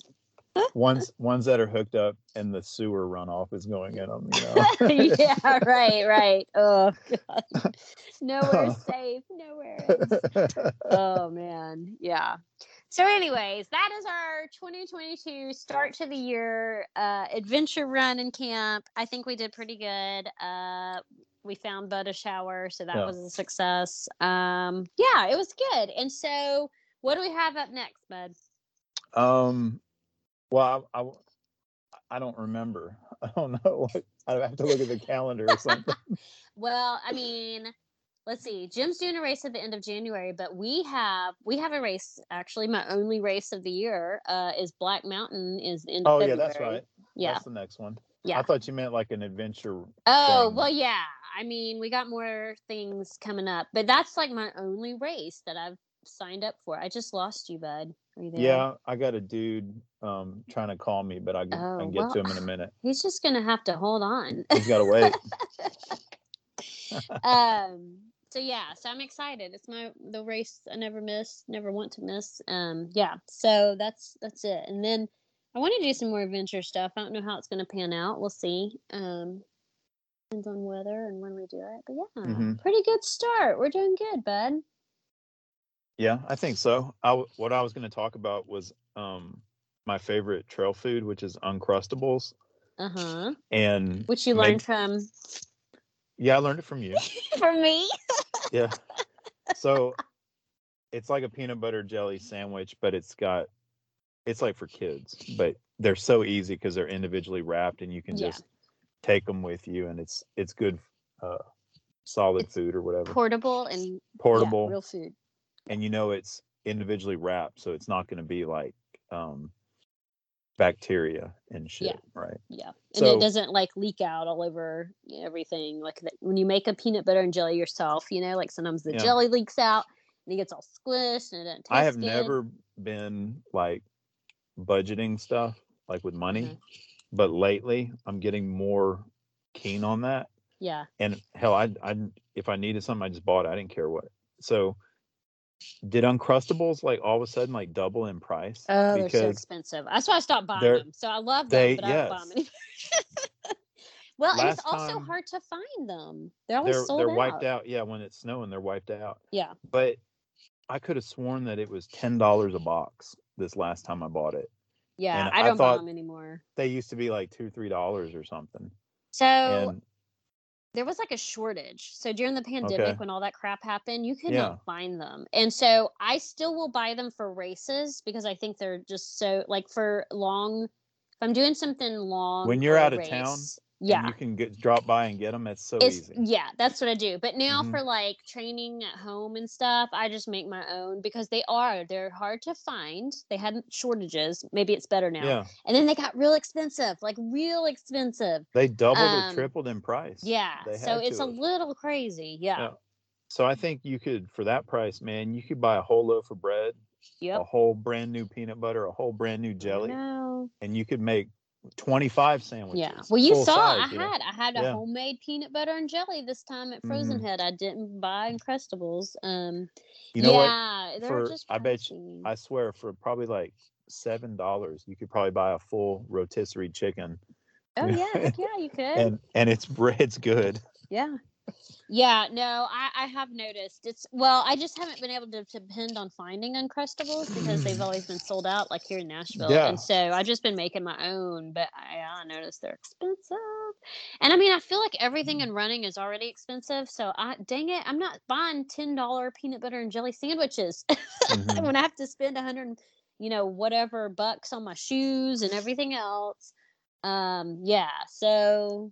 [SPEAKER 2] Ones ones that are hooked up and the sewer runoff is going in them. You [LAUGHS] know.
[SPEAKER 1] yeah, right, right. Oh god, [LAUGHS] nowhere safe, nowhere. is. [LAUGHS] Oh man, yeah. So, anyways, that is our 2022 start to the year uh, adventure run and camp. I think we did pretty good. Uh, we found Bud a shower, so that
[SPEAKER 2] Yeah.
[SPEAKER 1] was a success. Um, yeah, it was good. And so, what do we have up next, Bud?
[SPEAKER 2] Um, well, I, I, I don't remember. [LAUGHS] I don't know. [LAUGHS] I have to look at the calendar or something. [LAUGHS]
[SPEAKER 1] Well, I mean, let's see. Jim's doing a race at the end of January, but we have we have a race. Actually, my only race of the year uh, is Black Mountain. Is in
[SPEAKER 2] oh yeah, that's right.
[SPEAKER 1] Yeah,
[SPEAKER 2] That's the next one.
[SPEAKER 1] yeah.
[SPEAKER 2] I thought you meant like an adventure.
[SPEAKER 1] Oh,
[SPEAKER 2] thing.
[SPEAKER 1] well, yeah. I mean, we got more things coming up, but that's like my only race that I've signed up for. I just lost you, bud. Are you there?
[SPEAKER 2] Yeah, I got a dude um trying to call me, but I can, I
[SPEAKER 1] Oh,
[SPEAKER 2] can get to him in a minute. [LAUGHS]
[SPEAKER 1] He's just to have to hold on.
[SPEAKER 2] He's got to [LAUGHS] wait. [LAUGHS]
[SPEAKER 1] um, so yeah, so I'm excited. It's my the race I never miss, never want to miss. Um, yeah. So that's that's it. And then I want to do some more adventure stuff. I don't know how it's to pan out. We'll see. Um, depends on weather and when we do it. But yeah,
[SPEAKER 2] Mhm.
[SPEAKER 1] pretty good start. We're doing good, bud.
[SPEAKER 2] Yeah, I think so. I w- what I was going to talk about was um my favorite trail food, which is Uncrustables,
[SPEAKER 1] Uh huh.
[SPEAKER 2] and
[SPEAKER 1] Which you learned from
[SPEAKER 2] yeah, I learned it from you. [LAUGHS]
[SPEAKER 1] from me.
[SPEAKER 2] Yeah. [LAUGHS] So it's like a peanut butter jelly sandwich, but it's got it's like for kids, but they're so easy because they're individually wrapped and you can
[SPEAKER 1] Yeah.
[SPEAKER 2] just take them with you and it's it's good uh solid
[SPEAKER 1] It's
[SPEAKER 2] food or whatever.
[SPEAKER 1] Portable and yeah,
[SPEAKER 2] Portable
[SPEAKER 1] real food.
[SPEAKER 2] And you know it's individually wrapped so it's not going to be like um bacteria and shit, right?
[SPEAKER 1] Yeah, and
[SPEAKER 2] So-
[SPEAKER 1] it doesn't like leak out all over everything. Like that, when you make a peanut butter and jelly yourself, you know, like sometimes the
[SPEAKER 2] Yeah.
[SPEAKER 1] jelly leaks out and it gets all squished and it doesn't taste
[SPEAKER 2] I have
[SPEAKER 1] good.
[SPEAKER 2] never been like budgeting stuff like with money,
[SPEAKER 1] Mhm.
[SPEAKER 2] but lately I'm getting more keen on that.
[SPEAKER 1] Yeah,
[SPEAKER 2] And hell, I I if I needed something, I just bought it. I didn't care what. So did Uncrustables like all of a sudden like double in price?
[SPEAKER 1] oh, they're so expensive. That's why I stopped buying them. So I love
[SPEAKER 2] they-
[SPEAKER 1] them, but I don't buy them anymore. [LAUGHS] well, and it's also
[SPEAKER 2] time-
[SPEAKER 1] hard to find them. They're always
[SPEAKER 2] they're
[SPEAKER 1] sold
[SPEAKER 2] they're
[SPEAKER 1] out.
[SPEAKER 2] wiped out. Yeah, when it's snowing, they're wiped out.
[SPEAKER 1] Yeah,
[SPEAKER 2] But I could have sworn that it was ten dollars a box this last time I bought it.
[SPEAKER 1] yeah.
[SPEAKER 2] And
[SPEAKER 1] I
[SPEAKER 2] I
[SPEAKER 1] don't buy
[SPEAKER 2] thought-
[SPEAKER 1] them anymore.
[SPEAKER 2] They used to be like two, three dollars or something.
[SPEAKER 1] So
[SPEAKER 2] And
[SPEAKER 1] there was like a shortage. So during the pandemic,
[SPEAKER 2] Okay.
[SPEAKER 1] when all that crap happened, you could
[SPEAKER 2] Yeah.
[SPEAKER 1] not find them. And so I still will buy them for races because I think they're just so like for long. If I'm doing something long,
[SPEAKER 2] When you're out of town,
[SPEAKER 1] race,
[SPEAKER 2] and
[SPEAKER 1] Yeah.
[SPEAKER 2] you can get drop by and get them. It's so
[SPEAKER 1] It's
[SPEAKER 2] easy.
[SPEAKER 1] yeah, that's what I do. But now
[SPEAKER 2] Mhm.
[SPEAKER 1] for like training at home and stuff, I just make my own because they are they're hard to find. They had shortages. Maybe it's better now.
[SPEAKER 2] Yeah,
[SPEAKER 1] And then they got real expensive, like real expensive.
[SPEAKER 2] they doubled
[SPEAKER 1] Um,
[SPEAKER 2] or tripled in price.
[SPEAKER 1] Yeah. So it's
[SPEAKER 2] to
[SPEAKER 1] a little crazy. Yeah.
[SPEAKER 2] Yeah. So I think you could, for that price, man, you could buy a whole loaf of bread, a whole brand new peanut butter, a whole brand new jelly, and you could make 25 sandwiches.
[SPEAKER 1] Yeah. Well, you saw
[SPEAKER 2] size,
[SPEAKER 1] I
[SPEAKER 2] you know?
[SPEAKER 1] had I had a
[SPEAKER 2] Yeah.
[SPEAKER 1] homemade peanut butter and jelly this time at Frozen
[SPEAKER 2] Mhm.
[SPEAKER 1] Head. I didn't buy Uncrustables. Um.
[SPEAKER 2] You know what?
[SPEAKER 1] yeah, they're
[SPEAKER 2] For-. I bet you- I swear, for probably like seven dollars, you could probably buy a full rotisserie chicken,
[SPEAKER 1] Oh [LAUGHS] yeah, yeah, you could.
[SPEAKER 2] and and it's bre- [LAUGHS] it's good.
[SPEAKER 1] Yeah. Yeah, no, I, I have noticed. It's well, I just haven't been able to, depend on finding Uncrustables because they've always been sold out, like here in Nashville.
[SPEAKER 2] Yeah.
[SPEAKER 1] And so I've just been making my own, but I, I noticed they're expensive. And I mean, I feel like everything in running is already expensive. So I dang it, I'm not buying ten dollar peanut butter and jelly sandwiches [LAUGHS]
[SPEAKER 2] Mhm.
[SPEAKER 1] when I have to spend a hundred, you know, whatever bucks on my shoes and everything else. Um, yeah. So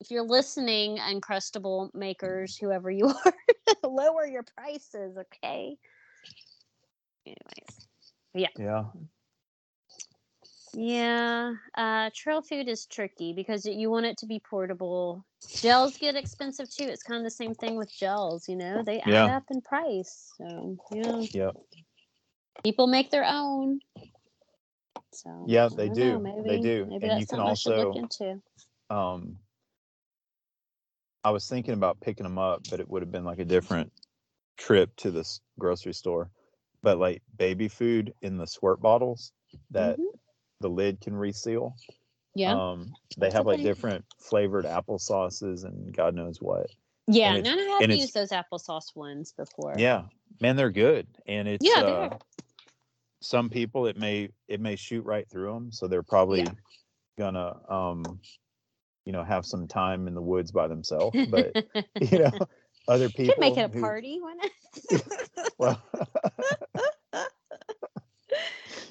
[SPEAKER 1] if you're listening, Uncrustable makers, whoever you [LAUGHS] are, lower your prices, okay? Anyways,
[SPEAKER 2] Yeah.
[SPEAKER 1] yeah. Uh, trail food is tricky because you want it to be portable. Gels get expensive too. It's kind of the same thing with gels, you know, they add
[SPEAKER 2] Yeah.
[SPEAKER 1] up in price. So, yeah. People make their own. So
[SPEAKER 2] Yeah, they do.
[SPEAKER 1] know,
[SPEAKER 2] They do.
[SPEAKER 1] Maybe
[SPEAKER 2] And
[SPEAKER 1] that's
[SPEAKER 2] you can
[SPEAKER 1] should look
[SPEAKER 2] also-
[SPEAKER 1] into.
[SPEAKER 2] Um, I was thinking about picking them up, but it would have been like a different trip to this grocery store. But like baby food in the squirt bottles that
[SPEAKER 1] Mhm.
[SPEAKER 2] the lid can reseal.
[SPEAKER 1] Yeah,
[SPEAKER 2] Um, they have like different flavored apple sauces and God knows what.
[SPEAKER 1] yeah.
[SPEAKER 2] it's-
[SPEAKER 1] None I have
[SPEAKER 2] and it's-
[SPEAKER 1] used those applesauce ones before.
[SPEAKER 2] Yeah, man, they're good. And it's
[SPEAKER 1] Yeah,
[SPEAKER 2] uh, some people it may it may shoot right through them, so they're probably gonna um, you know, have some time in the woods by themselves. But [LAUGHS] you know, [LAUGHS] other
[SPEAKER 1] You
[SPEAKER 2] people
[SPEAKER 1] could make it a
[SPEAKER 2] who-
[SPEAKER 1] party, why not? [LAUGHS]
[SPEAKER 2] Well,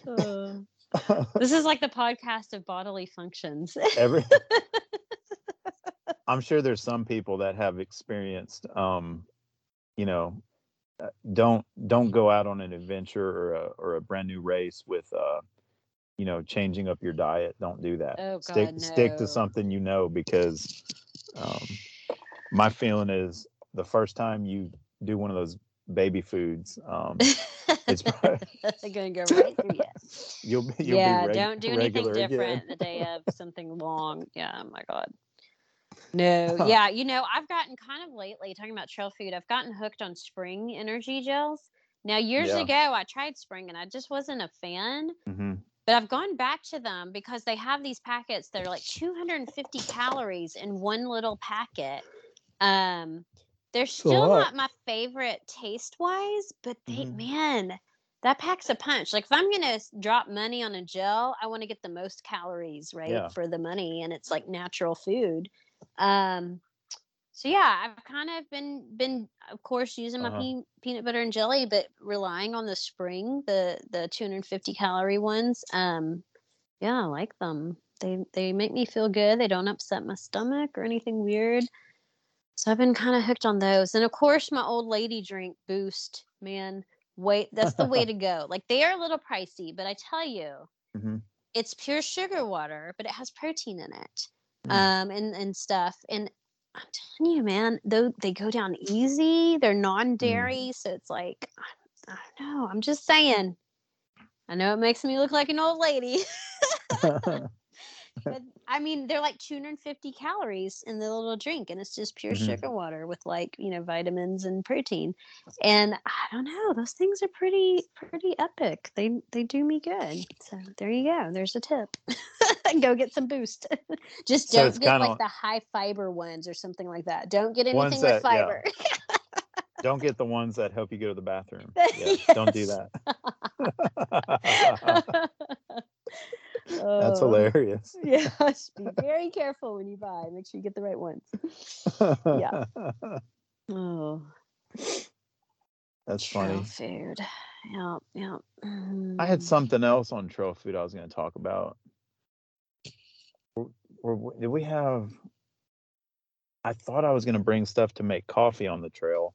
[SPEAKER 1] Uh, this is like the podcast of bodily functions.
[SPEAKER 2] every I'm sure there's some people that have experienced um you know uh, don't don't go out on an adventure or a or a brand new race with uh you know changing up your diet don't do that
[SPEAKER 1] Oh,
[SPEAKER 2] stick
[SPEAKER 1] God,
[SPEAKER 2] stick
[SPEAKER 1] no.
[SPEAKER 2] to something you know because um my feeling is the first time you do one of those baby foods um it's probably, [LAUGHS]
[SPEAKER 1] gonna go right through you. [LAUGHS]
[SPEAKER 2] you'll be you'll
[SPEAKER 1] yeah,
[SPEAKER 2] be reg-
[SPEAKER 1] don't do anything
[SPEAKER 2] again.
[SPEAKER 1] different the day of [LAUGHS] something long. Yeah, oh my god. No, yeah, you know, I've gotten kind of lately talking about trail food. I've gotten hooked on spring energy gels. Now, years
[SPEAKER 2] Yeah.
[SPEAKER 1] ago, I tried spring and I just wasn't a fan.
[SPEAKER 2] Mhm.
[SPEAKER 1] But I've gone back to them because they have these packets that are like 250 calories in one little packet. Um, they're still not my favorite taste wise, but they,
[SPEAKER 2] Mhm.
[SPEAKER 1] man, that packs a punch. Like if I'm gonna drop money on a gel, I want to get the most calories, right,
[SPEAKER 2] Yeah.
[SPEAKER 1] for the money, and it's like natural food. Um, so yeah, I've kind of been been, of course, using my
[SPEAKER 2] Uh-huh.
[SPEAKER 1] pe- peanut butter and jelly, but relying on the spring, the the 250 calorie ones. Um, yeah, I like them. They they make me feel good. They don't upset my stomach or anything weird. So I've been kind of hooked on those. And of course, my old lady drink Boost, man. Wait, that's the way [LAUGHS] to go. Like they are a little pricey, but I tell you,
[SPEAKER 2] Mhm.
[SPEAKER 1] it's pure sugar water, but it has protein in it,
[SPEAKER 2] Mm.
[SPEAKER 1] um, and and stuff. And I'm telling you, man, though they go down easy. They're mm. non-dairy, so it's like I, I don't know. I'm just saying. I know it makes me look like an old lady, [LAUGHS] [LAUGHS] but I mean, they're like 250 calories in the little drink, and it's just pure
[SPEAKER 2] Mhm.
[SPEAKER 1] sugar water with like you know vitamins and protein. And I don't know, those things are pretty pretty epic. They they do me good. So there you go. There's a tip. [LAUGHS] go get some boost. [LAUGHS] just don't
[SPEAKER 2] it's
[SPEAKER 1] get like the high fiber ones or something like that. Don't get anything with
[SPEAKER 2] that- yeah.
[SPEAKER 1] fiber.
[SPEAKER 2] Don't get the ones that help you go to the bathroom. [LAUGHS] Yeah, don't do
[SPEAKER 1] Yes.
[SPEAKER 2] That. That's
[SPEAKER 1] Oh.
[SPEAKER 2] hilarious. [LAUGHS]
[SPEAKER 1] Yes, [LAUGHS] be very careful when you buy. Make sure you get the right ones. Yeah. [LAUGHS] Oh,
[SPEAKER 2] That's funny.
[SPEAKER 1] trail food. Yeah, yeah.
[SPEAKER 2] I had
[SPEAKER 1] Mm.
[SPEAKER 2] something else on trail food I was going to talk about. Or, or did we have? I thought I was gonna bring stuff to make coffee on the trail.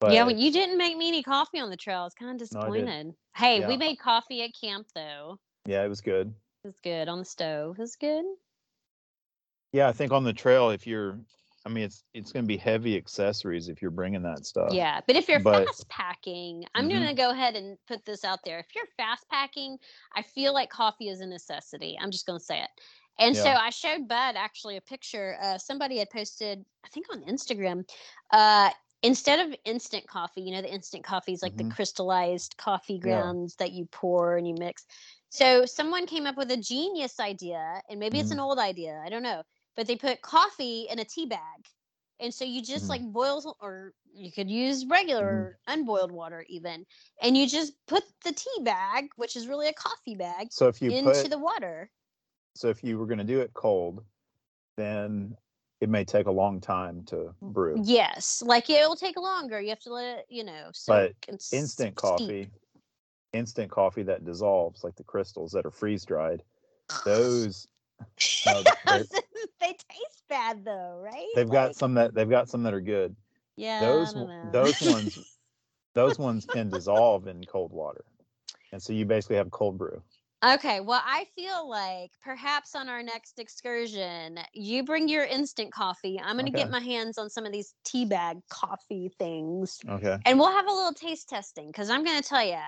[SPEAKER 2] But
[SPEAKER 1] yeah, well, you didn't make me any coffee on the trail. I was kind of
[SPEAKER 2] No,
[SPEAKER 1] disappointed. hey, we made coffee at camp though.
[SPEAKER 2] yeah, it was good.
[SPEAKER 1] It was good on the stove. It was good.
[SPEAKER 2] Yeah, I think on the trail, if you're, I mean, it's it's gonna be heavy accessories if you're bringing that stuff.
[SPEAKER 1] Yeah, but if you're
[SPEAKER 2] but-
[SPEAKER 1] fast packing, I'm
[SPEAKER 2] Mhm.
[SPEAKER 1] gonna go ahead and put this out there. If you're fast packing, I feel like coffee is a necessity. I'm just gonna say it. And so I showed Bud actually a picture. Uh, somebody had posted, I think on Instagram, uh, instead of instant coffee, you know, the instant coffee is like the
[SPEAKER 2] Mhm.
[SPEAKER 1] crystallized coffee
[SPEAKER 2] Yeah.
[SPEAKER 1] grounds that you pour and you mix. So someone came up with a genius idea, and maybe it's
[SPEAKER 2] Mhm.
[SPEAKER 1] an old idea, I don't know, but they put coffee in a tea bag. And so you just
[SPEAKER 2] Mhm.
[SPEAKER 1] like boil, or you could use
[SPEAKER 2] Mm-hmm.
[SPEAKER 1] regular unboiled water even, and you just put the tea bag, which is really a coffee bag,
[SPEAKER 2] So if you
[SPEAKER 1] into
[SPEAKER 2] put,
[SPEAKER 1] the water.
[SPEAKER 2] so if you were gonna do it cold, then it may take a long time to brew.
[SPEAKER 1] Yes, like it'll take longer. You have to let it, you know, soak
[SPEAKER 2] But Instant
[SPEAKER 1] steep.
[SPEAKER 2] coffee, instant coffee that dissolves, like the crystals that are freeze dried, those [LAUGHS] uh, no, they're-
[SPEAKER 1] taste bad though, right?
[SPEAKER 2] they've got some that they've got some that are good.
[SPEAKER 1] yeah,
[SPEAKER 2] those
[SPEAKER 1] I don't
[SPEAKER 2] w-
[SPEAKER 1] know.
[SPEAKER 2] those ones [LAUGHS] those ones can dissolve in cold water, and so you basically have cold brew.
[SPEAKER 1] Okay, well, I feel like perhaps on our next excursion, you bring your instant coffee. I'm going to get my hands on some of these tea bag coffee things,
[SPEAKER 2] Okay.
[SPEAKER 1] and we'll have a little taste testing because I'm going to tell you,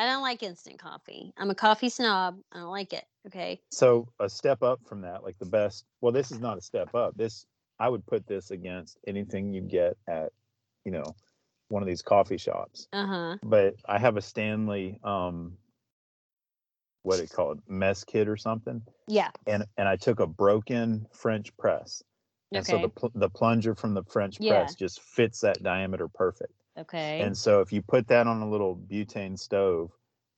[SPEAKER 1] I don't like instant coffee. I'm a coffee snob. I don't like it. Okay.
[SPEAKER 2] So a step up from that, like the best. Well, this is not a step up. This I would put this against anything you get at, you know, one of these coffee shops.
[SPEAKER 1] Uh huh.
[SPEAKER 2] But I have a Stanley, um, what it called, mess kit or something,
[SPEAKER 1] Yeah.
[SPEAKER 2] and and I took a broken French press, and so the pl- the plunger from the French
[SPEAKER 1] Yeah.
[SPEAKER 2] press just fits that diameter perfect.
[SPEAKER 1] Okay.
[SPEAKER 2] And so if you put that on a little butane stove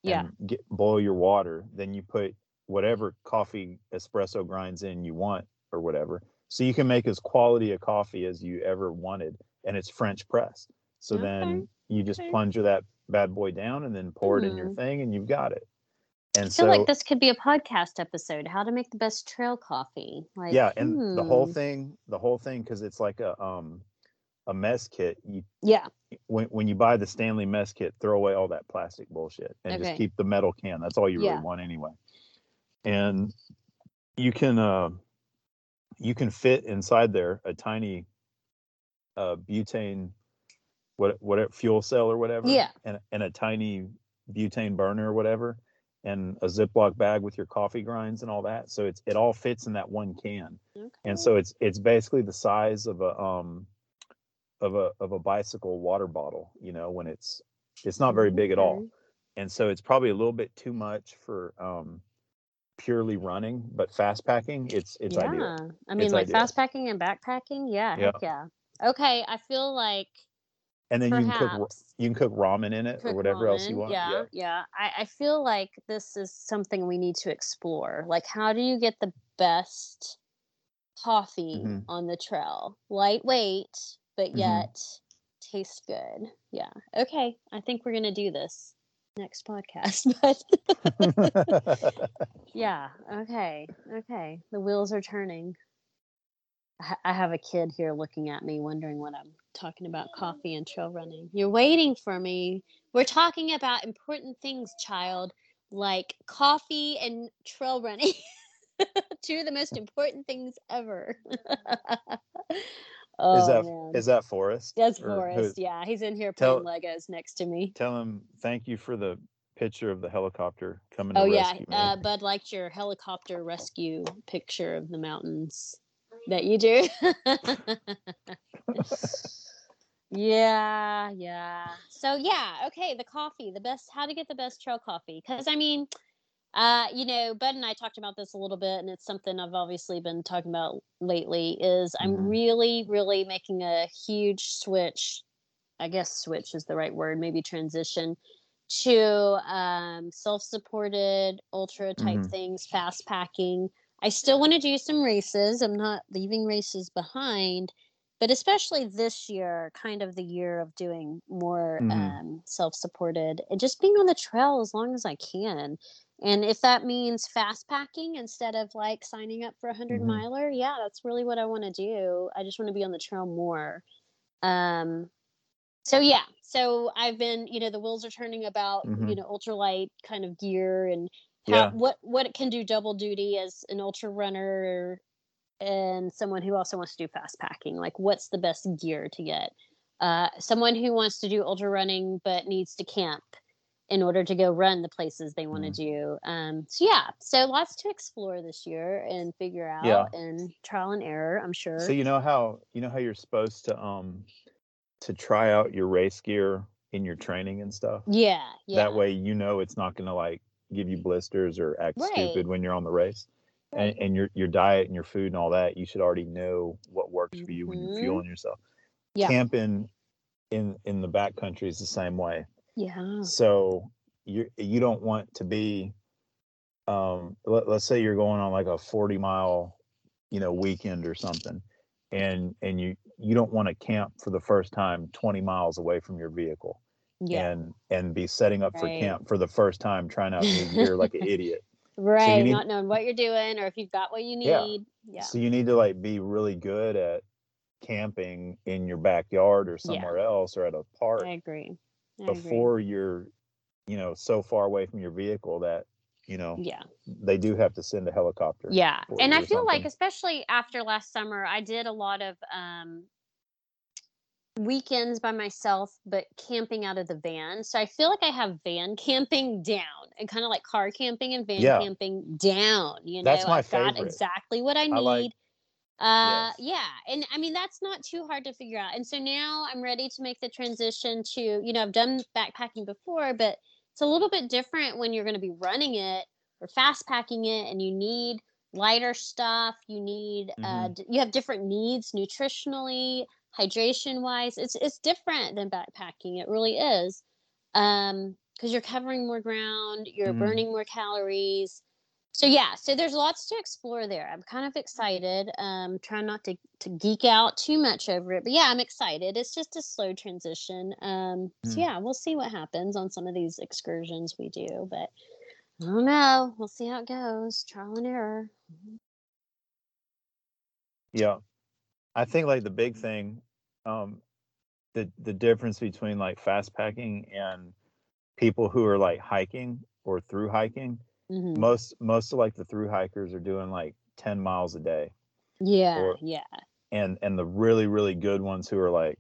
[SPEAKER 1] yeah.
[SPEAKER 2] and get, boil your water, then you put whatever coffee espresso grinds in you want or whatever. So you can make as quality a coffee as you ever wanted, and it's French press. So
[SPEAKER 1] Okay,
[SPEAKER 2] then you just
[SPEAKER 1] okay.
[SPEAKER 2] plunger that bad boy down and then pour it in your
[SPEAKER 1] Mhm.
[SPEAKER 2] thing, and you've got it. And
[SPEAKER 1] I
[SPEAKER 2] so
[SPEAKER 1] like this could be a podcast episode. How to make the best trail coffee. Like,
[SPEAKER 2] yeah, and the whole
[SPEAKER 1] hmm.
[SPEAKER 2] thing, the whole thing, because it's like a um a mess kit. You
[SPEAKER 1] Yeah.
[SPEAKER 2] when when you buy the Stanley mess kit, throw away all that plastic bullshit and
[SPEAKER 1] Okay.
[SPEAKER 2] just keep the metal can. That's all you really
[SPEAKER 1] Yeah.
[SPEAKER 2] want anyway. And you can uh you can fit inside there a tiny uh butane what what fuel cell or whatever.
[SPEAKER 1] Yeah.
[SPEAKER 2] And and a tiny butane burner or whatever and a Ziploc bag with your coffee grinds and all that. So it's it all fits in that one can
[SPEAKER 1] Okay.
[SPEAKER 2] and so it's it's basically the size of a um of a of a bicycle water bottle you know when it's it's not very big at all and so it's probably a little bit too much for um purely running but fast packing it's it's
[SPEAKER 1] yeah.
[SPEAKER 2] ideal
[SPEAKER 1] I mean,
[SPEAKER 2] It's
[SPEAKER 1] like
[SPEAKER 2] ideal.
[SPEAKER 1] fast packing and backpacking. Yeah.
[SPEAKER 2] Yeah.
[SPEAKER 1] Heck yeah. Okay. I feel like
[SPEAKER 2] and then you can cook you can cook ramen in it or
[SPEAKER 1] cook
[SPEAKER 2] whatever else you want
[SPEAKER 1] Yeah. Yeah. I, I feel like this is something we need to explore. Like, how do you get the best coffee
[SPEAKER 2] Mhm.
[SPEAKER 1] on the trail? Lightweight, but
[SPEAKER 2] Mhm.
[SPEAKER 1] yet tastes good. Yeah. Okay. I think we're going to do this next podcast. [LAUGHS] But [LAUGHS] yeah. Okay. Okay. The wheels are turning. I have a kid here looking at me, wondering what I'm talking about coffee and trail running. You're waiting for me. We're talking about important things, child, like coffee and trail running. [LAUGHS] Two of the most important things ever. Oh,
[SPEAKER 2] is that
[SPEAKER 1] man.
[SPEAKER 2] is that Forrest
[SPEAKER 1] That's
[SPEAKER 2] Or who-
[SPEAKER 1] Forrest. Yeah, he's in here
[SPEAKER 2] Tell-
[SPEAKER 1] playing Legos next to me.
[SPEAKER 2] tell him thank you for the picture of the helicopter coming to
[SPEAKER 1] Oh yeah, uh, Bud liked your helicopter rescue picture of the mountains that you do. [LAUGHS] yeah, yeah. So yeah, okay. The coffee, the best. How to get the best trail coffee? Because I mean, uh, you know, Bud and I talked about this a little bit, and it's something I've obviously been talking about lately. Is I'm
[SPEAKER 2] Mhm.
[SPEAKER 1] really, really making a huge switch. I guess switch is the right word. Maybe transition to um, self-supported ultra type
[SPEAKER 2] Mhm.
[SPEAKER 1] things, fast packing. I still want to do some races. I'm not leaving races behind, but especially this year, kind of the year of doing more
[SPEAKER 2] Mhm.
[SPEAKER 1] um, self-supported and just being on the trail as long as I can. And if that means fast packing instead of like signing up for a 100
[SPEAKER 2] Mhm.
[SPEAKER 1] miler, yeah, that's really what I want to do. I just want to be on the trail more. Um, so yeah, so I've been, you know, the wheels are turning about, you
[SPEAKER 2] Mhm.
[SPEAKER 1] know, ultralight kind of gear and how,
[SPEAKER 2] Yeah.
[SPEAKER 1] what what it can do double duty as an ultra runner and someone who also wants to do fast packing. Like, what's the best gear to get? Uh, someone who wants to do ultra running but needs to camp in order to go run the places they want to
[SPEAKER 2] Mm.
[SPEAKER 1] do. Um, so yeah, so lots to explore this year and figure out
[SPEAKER 2] Yeah.
[SPEAKER 1] and trial and error. I'm sure.
[SPEAKER 2] So you know how you know how you're supposed to um to try out your race gear in your training and stuff.
[SPEAKER 1] yeah, yeah.
[SPEAKER 2] That way you know it's not going to like give you blisters or act
[SPEAKER 1] Right.
[SPEAKER 2] stupid when you're on the race.
[SPEAKER 1] Right.
[SPEAKER 2] And, and your your diet and your food and all that, you should already know what works for you when you're fueling yourself.
[SPEAKER 1] Yeah.
[SPEAKER 2] Camping in in the back country is the same way.
[SPEAKER 1] Yeah.
[SPEAKER 2] So you you don't want to be um let, let's say you're going on like a 40 mile you know weekend or something and and you you don't want to camp for the first time 20 miles away from your vehicle
[SPEAKER 1] Yeah.
[SPEAKER 2] and and be setting up for camp for the first time trying out new [LAUGHS] gear like an idiot
[SPEAKER 1] right.
[SPEAKER 2] need-
[SPEAKER 1] Not knowing what you're doing or if you've got what you need. Yeah.
[SPEAKER 2] so you need to like be really good at camping in your backyard or
[SPEAKER 1] Yeah.
[SPEAKER 2] somewhere else or at a park
[SPEAKER 1] I agree. I agree.
[SPEAKER 2] before you're you know so far away from your vehicle that you know
[SPEAKER 1] Yeah.
[SPEAKER 2] they do have to send a helicopter
[SPEAKER 1] Yeah. And I feel like especially after last summer, I did a lot of um weekends by myself but camping out of the van. So I feel like I have van [LAUGHS] camping down and kind of like car camping and van
[SPEAKER 2] Yeah.
[SPEAKER 1] camping down, you know.
[SPEAKER 2] That's my
[SPEAKER 1] I've got
[SPEAKER 2] favorite.
[SPEAKER 1] exactly what I need.
[SPEAKER 2] I like-
[SPEAKER 1] uh
[SPEAKER 2] Yes.
[SPEAKER 1] yeah and i mean that's not too hard to figure out and so now i'm ready to make the transition to you know i've done backpacking before but it's a little bit different when you're going to be running it or fast packing it and you need lighter stuff you need uh
[SPEAKER 2] Mm-hmm.
[SPEAKER 1] d- you have different needs nutritionally hydration wise it's it's different than backpacking it really is um because you're covering more ground you're
[SPEAKER 2] Mhm.
[SPEAKER 1] burning more calories so yeah so there's lots to explore there. I'm kind of excited um trying not to to geek out too much over it but yeah i'm excited. It's just a slow transition um so
[SPEAKER 2] Mm.
[SPEAKER 1] yeah we'll see what happens on some of these excursions we do but i don't know. We'll see how it goes. Trial and error.
[SPEAKER 2] Yeah. I think like the big thing, um, the the difference between like fast packing and people who are like hiking or through hiking,
[SPEAKER 1] Mhm.
[SPEAKER 2] most most of like the through hikers are doing like 10 miles a day.
[SPEAKER 1] yeah
[SPEAKER 2] or-
[SPEAKER 1] yeah
[SPEAKER 2] And and the really, really good ones who are like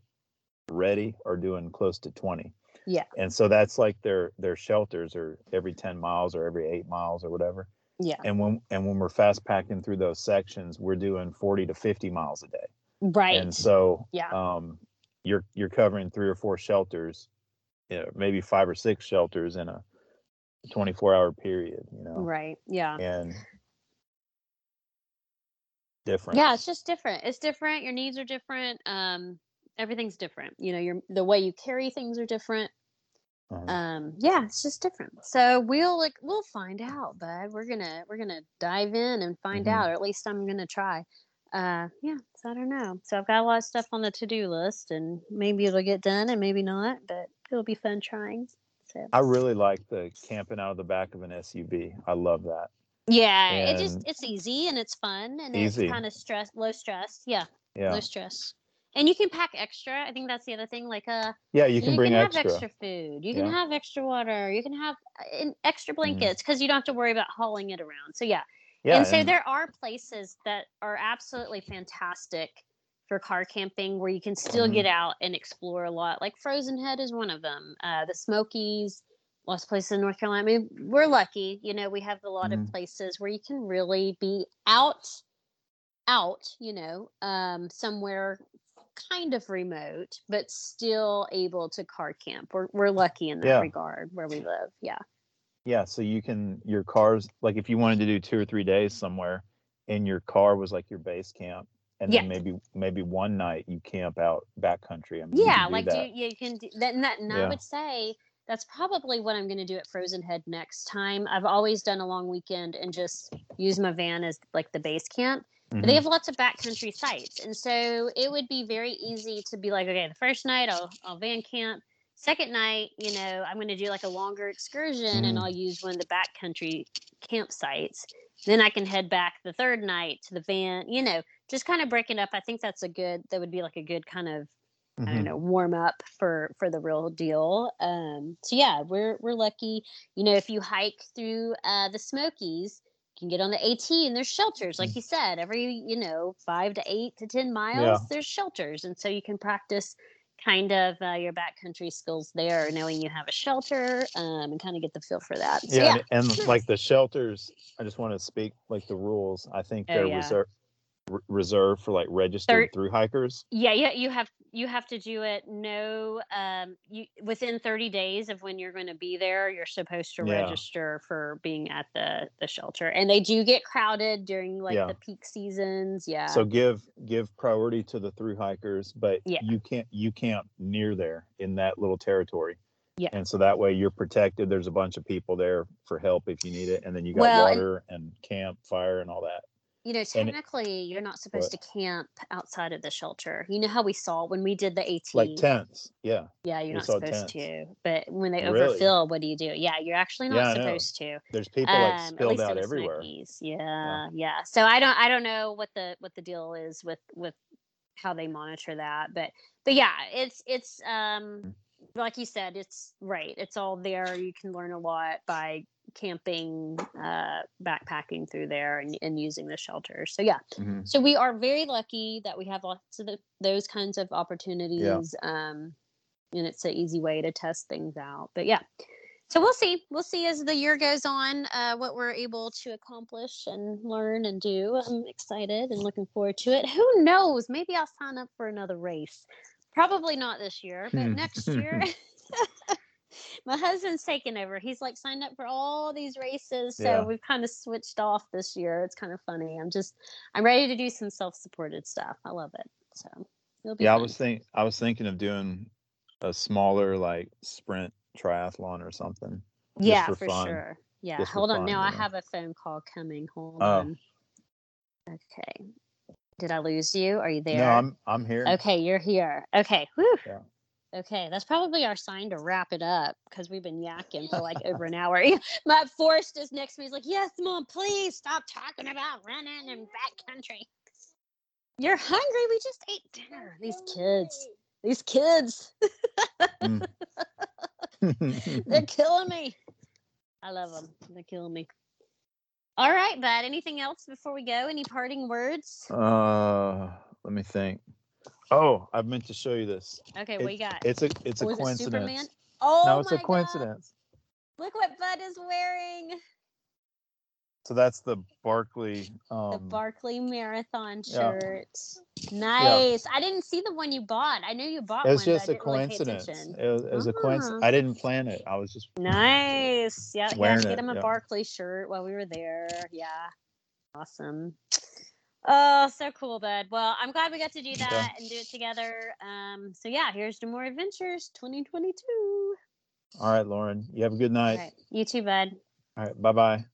[SPEAKER 2] ready are doing close to 20.
[SPEAKER 1] Yeah.
[SPEAKER 2] And so that's like their their shelters are every 10 miles or every eight miles or whatever.
[SPEAKER 1] yeah
[SPEAKER 2] And when and when we're fast packing through those sections, we're doing 40 to 50 miles a day.
[SPEAKER 1] right
[SPEAKER 2] and so
[SPEAKER 1] yeah
[SPEAKER 2] um you're you're covering three or four shelters you know, maybe five or six shelters in a 24 hour period you know?
[SPEAKER 1] Right yeah.
[SPEAKER 2] And different.
[SPEAKER 1] Yeah it's just different it's different your needs are different um everything's different you know your the way you carry things are different.
[SPEAKER 2] Uh-huh.
[SPEAKER 1] um yeah it's just different so we'll like we'll find out bud we're gonna we're gonna dive in and find
[SPEAKER 2] Mhm.
[SPEAKER 1] out or at least i'm gonna try. Uh yeah so i don't know so i've got a lot of stuff on the to-do list and maybe it'll get done and maybe not but it'll be fun trying
[SPEAKER 2] i really like the camping out of the back of an suv i love that
[SPEAKER 1] yeah it just it's easy and it's fun and
[SPEAKER 2] Easy.
[SPEAKER 1] it's kind of stress low stress yeah
[SPEAKER 2] yeah
[SPEAKER 1] low stress and you can pack extra i think that's the other thing like uh
[SPEAKER 2] yeah you can bring
[SPEAKER 1] have
[SPEAKER 2] extra,
[SPEAKER 1] extra food. You can
[SPEAKER 2] Yeah. Mm-hmm.
[SPEAKER 1] have extra water. You can have uh, in- extra blankets because you don't have to worry about hauling it around. So yeah,
[SPEAKER 2] yeah
[SPEAKER 1] and so
[SPEAKER 2] and-
[SPEAKER 1] there are places that are absolutely fantastic for car camping where you can still
[SPEAKER 2] Mhm.
[SPEAKER 1] get out and explore a lot. Like Frozen Head is one of them. Uh, the Smokies, lots of places in North Carolina. I mean, we're lucky, you know, we have a lot of
[SPEAKER 2] Mhm.
[SPEAKER 1] places where you can really be out, out, you know, um, somewhere kind of remote, but still able to car camp. We're we're lucky in that
[SPEAKER 2] Yeah.
[SPEAKER 1] regard where we live. Yeah.
[SPEAKER 2] yeah so you can your cars like if you wanted to do two or three days somewhere and your car was like your base camp and then
[SPEAKER 1] Yeah.
[SPEAKER 2] maybe maybe one night you camp out backcountry I mean, you
[SPEAKER 1] yeah
[SPEAKER 2] do
[SPEAKER 1] like
[SPEAKER 2] that.
[SPEAKER 1] do you can do that and that and i would say that's probably what i'm going to do at frozen head next time i've always done a long weekend and just use my van as like the base camp but they have lots of backcountry sites and so it would be very easy to be like okay the first night i'll, I'll van camp second night, you know, I'm going to do like a longer excursion and
[SPEAKER 2] Mhm.
[SPEAKER 1] I'll use one of the backcountry campsites. Then I can head back the third night to the van, you know, just kind of breaking up. I think that's a good, that would be like a good kind of, I don't
[SPEAKER 2] Mhm.
[SPEAKER 1] know, warm up for, for the real deal. Um, so yeah, we're, we're lucky, you know, if you hike through, uh, the Smokies, you can get on the AT and there's shelters, like
[SPEAKER 2] Mm.
[SPEAKER 1] you said, every, you know, five to eight to 10 miles, there's shelters. And so you can practice kind of uh, your backcountry skills there, knowing you have a shelter um, and kind of get the feel for that. So,
[SPEAKER 2] yeah,
[SPEAKER 1] yeah.
[SPEAKER 2] and, and like the shelters, I just want to speak like the rules. I think
[SPEAKER 1] Oh,
[SPEAKER 2] they're
[SPEAKER 1] yeah.
[SPEAKER 2] reserved reserved for like registered through hikers.
[SPEAKER 1] Yeah, yeah, you have you have to do it. No, um, you within thirty days of when you're going to be there, you're supposed to
[SPEAKER 2] Yeah.
[SPEAKER 1] register for being at the the shelter, and they do get crowded during like
[SPEAKER 2] Yeah.
[SPEAKER 1] the peak seasons. Yeah,
[SPEAKER 2] So give give priority to the through hikers, but
[SPEAKER 1] Yeah.
[SPEAKER 2] you can't you camp near there in that little territory.
[SPEAKER 1] Yeah.
[SPEAKER 2] And so that way you're protected. There's a bunch of people there for help if you need it, and then you got
[SPEAKER 1] Well, and-
[SPEAKER 2] water and camp fire and all that.
[SPEAKER 1] You know,
[SPEAKER 2] it-
[SPEAKER 1] technically, you're not supposed to camp outside of the shelter. You know how we saw when we did the AT.
[SPEAKER 2] Like tents. Yeah.
[SPEAKER 1] Yeah, you're not supposed
[SPEAKER 2] tents.
[SPEAKER 1] to. But when they
[SPEAKER 2] Really?
[SPEAKER 1] overfill, what do you do? Yeah, you're actually not
[SPEAKER 2] Yeah,
[SPEAKER 1] supposed to.
[SPEAKER 2] There's people like
[SPEAKER 1] Um,
[SPEAKER 2] spilled out everywhere.
[SPEAKER 1] Smokies. Yeah, yeah. So I don't, I don't know what the what the deal is with with how they monitor that, but but yeah, it's it's
[SPEAKER 2] Mm.
[SPEAKER 1] um like you said, it's right. It's all there. You can learn a lot by camping, uh, backpacking through there, and, and using the shelters. So yeah,
[SPEAKER 2] Mhm.
[SPEAKER 1] so we are very lucky that we have lots of the, those kinds of opportunities um and it's an easy way to test things out. But yeah. So we'll see. We'll see as the year goes on uh, what we're able to accomplish and learn and do. I'm excited and looking forward to it. Who knows? Maybe i'll sign up for another race. Probably not this year but
[SPEAKER 2] Hmm.
[SPEAKER 1] next [LAUGHS] year [LAUGHS] my husband's taken over. He's like signed up for all these races so
[SPEAKER 2] Yeah.
[SPEAKER 1] we've kind of switched off this year. It's kind of funny. I'm just i'm ready to do some self-supported stuff. I love it so it'll be
[SPEAKER 2] Yeah, I was think I was thinking of doing a smaller like sprint triathlon or something.
[SPEAKER 1] yeah
[SPEAKER 2] for
[SPEAKER 1] for, sure. Yeah
[SPEAKER 2] Just
[SPEAKER 1] hold on.
[SPEAKER 2] fun,
[SPEAKER 1] now i have a phone call coming. Hold
[SPEAKER 2] Oh.
[SPEAKER 1] on. Okay. Did i lose you? Are you there?
[SPEAKER 2] No, I'm I'm here.
[SPEAKER 1] okay you're here. Okay Whew.
[SPEAKER 2] Yeah.
[SPEAKER 1] Okay that's probably our sign to wrap it up because we've been yakking for like over an [LAUGHS] hour [LAUGHS] my Forrest is next to me he's like yes mom please stop talking about running and backcountry you're hungry we just ate dinner these kids these kids
[SPEAKER 2] Mm. [LAUGHS]
[SPEAKER 1] They're killing me. I love them. They're killing me. All right, bud. Anything else before we go? Any parting words?
[SPEAKER 2] uh, let me think. Oh, I meant to show you this.
[SPEAKER 1] Okay,
[SPEAKER 2] it-
[SPEAKER 1] you got?
[SPEAKER 2] It's a it's a
[SPEAKER 1] it Superman?
[SPEAKER 2] coincidence.
[SPEAKER 1] Oh,
[SPEAKER 2] no, it's a
[SPEAKER 1] God.
[SPEAKER 2] coincidence.
[SPEAKER 1] Look what Bud is wearing.
[SPEAKER 2] So that's the Barkley. Um,
[SPEAKER 1] The Barkley Marathon
[SPEAKER 2] yeah.
[SPEAKER 1] shirt. Nice. I didn't see the one you bought. I knew you bought
[SPEAKER 2] it was
[SPEAKER 1] one.
[SPEAKER 2] just a
[SPEAKER 1] didn't really
[SPEAKER 2] coincidence. it was, it was a coincidence.
[SPEAKER 1] Ah.
[SPEAKER 2] I didn't plan it. I was just
[SPEAKER 1] Nice. Yeah, yeah. Get him a
[SPEAKER 2] yeah.
[SPEAKER 1] Barkley shirt while we were there. Yeah. Awesome. Oh, so cool, bud. Well, I'm glad we got to do that and do it together. Um, so yeah, here's to more adventures 2022.
[SPEAKER 2] all right, Lauren. You have a good night.
[SPEAKER 1] right. You too, bud.
[SPEAKER 2] All right. Bye bye.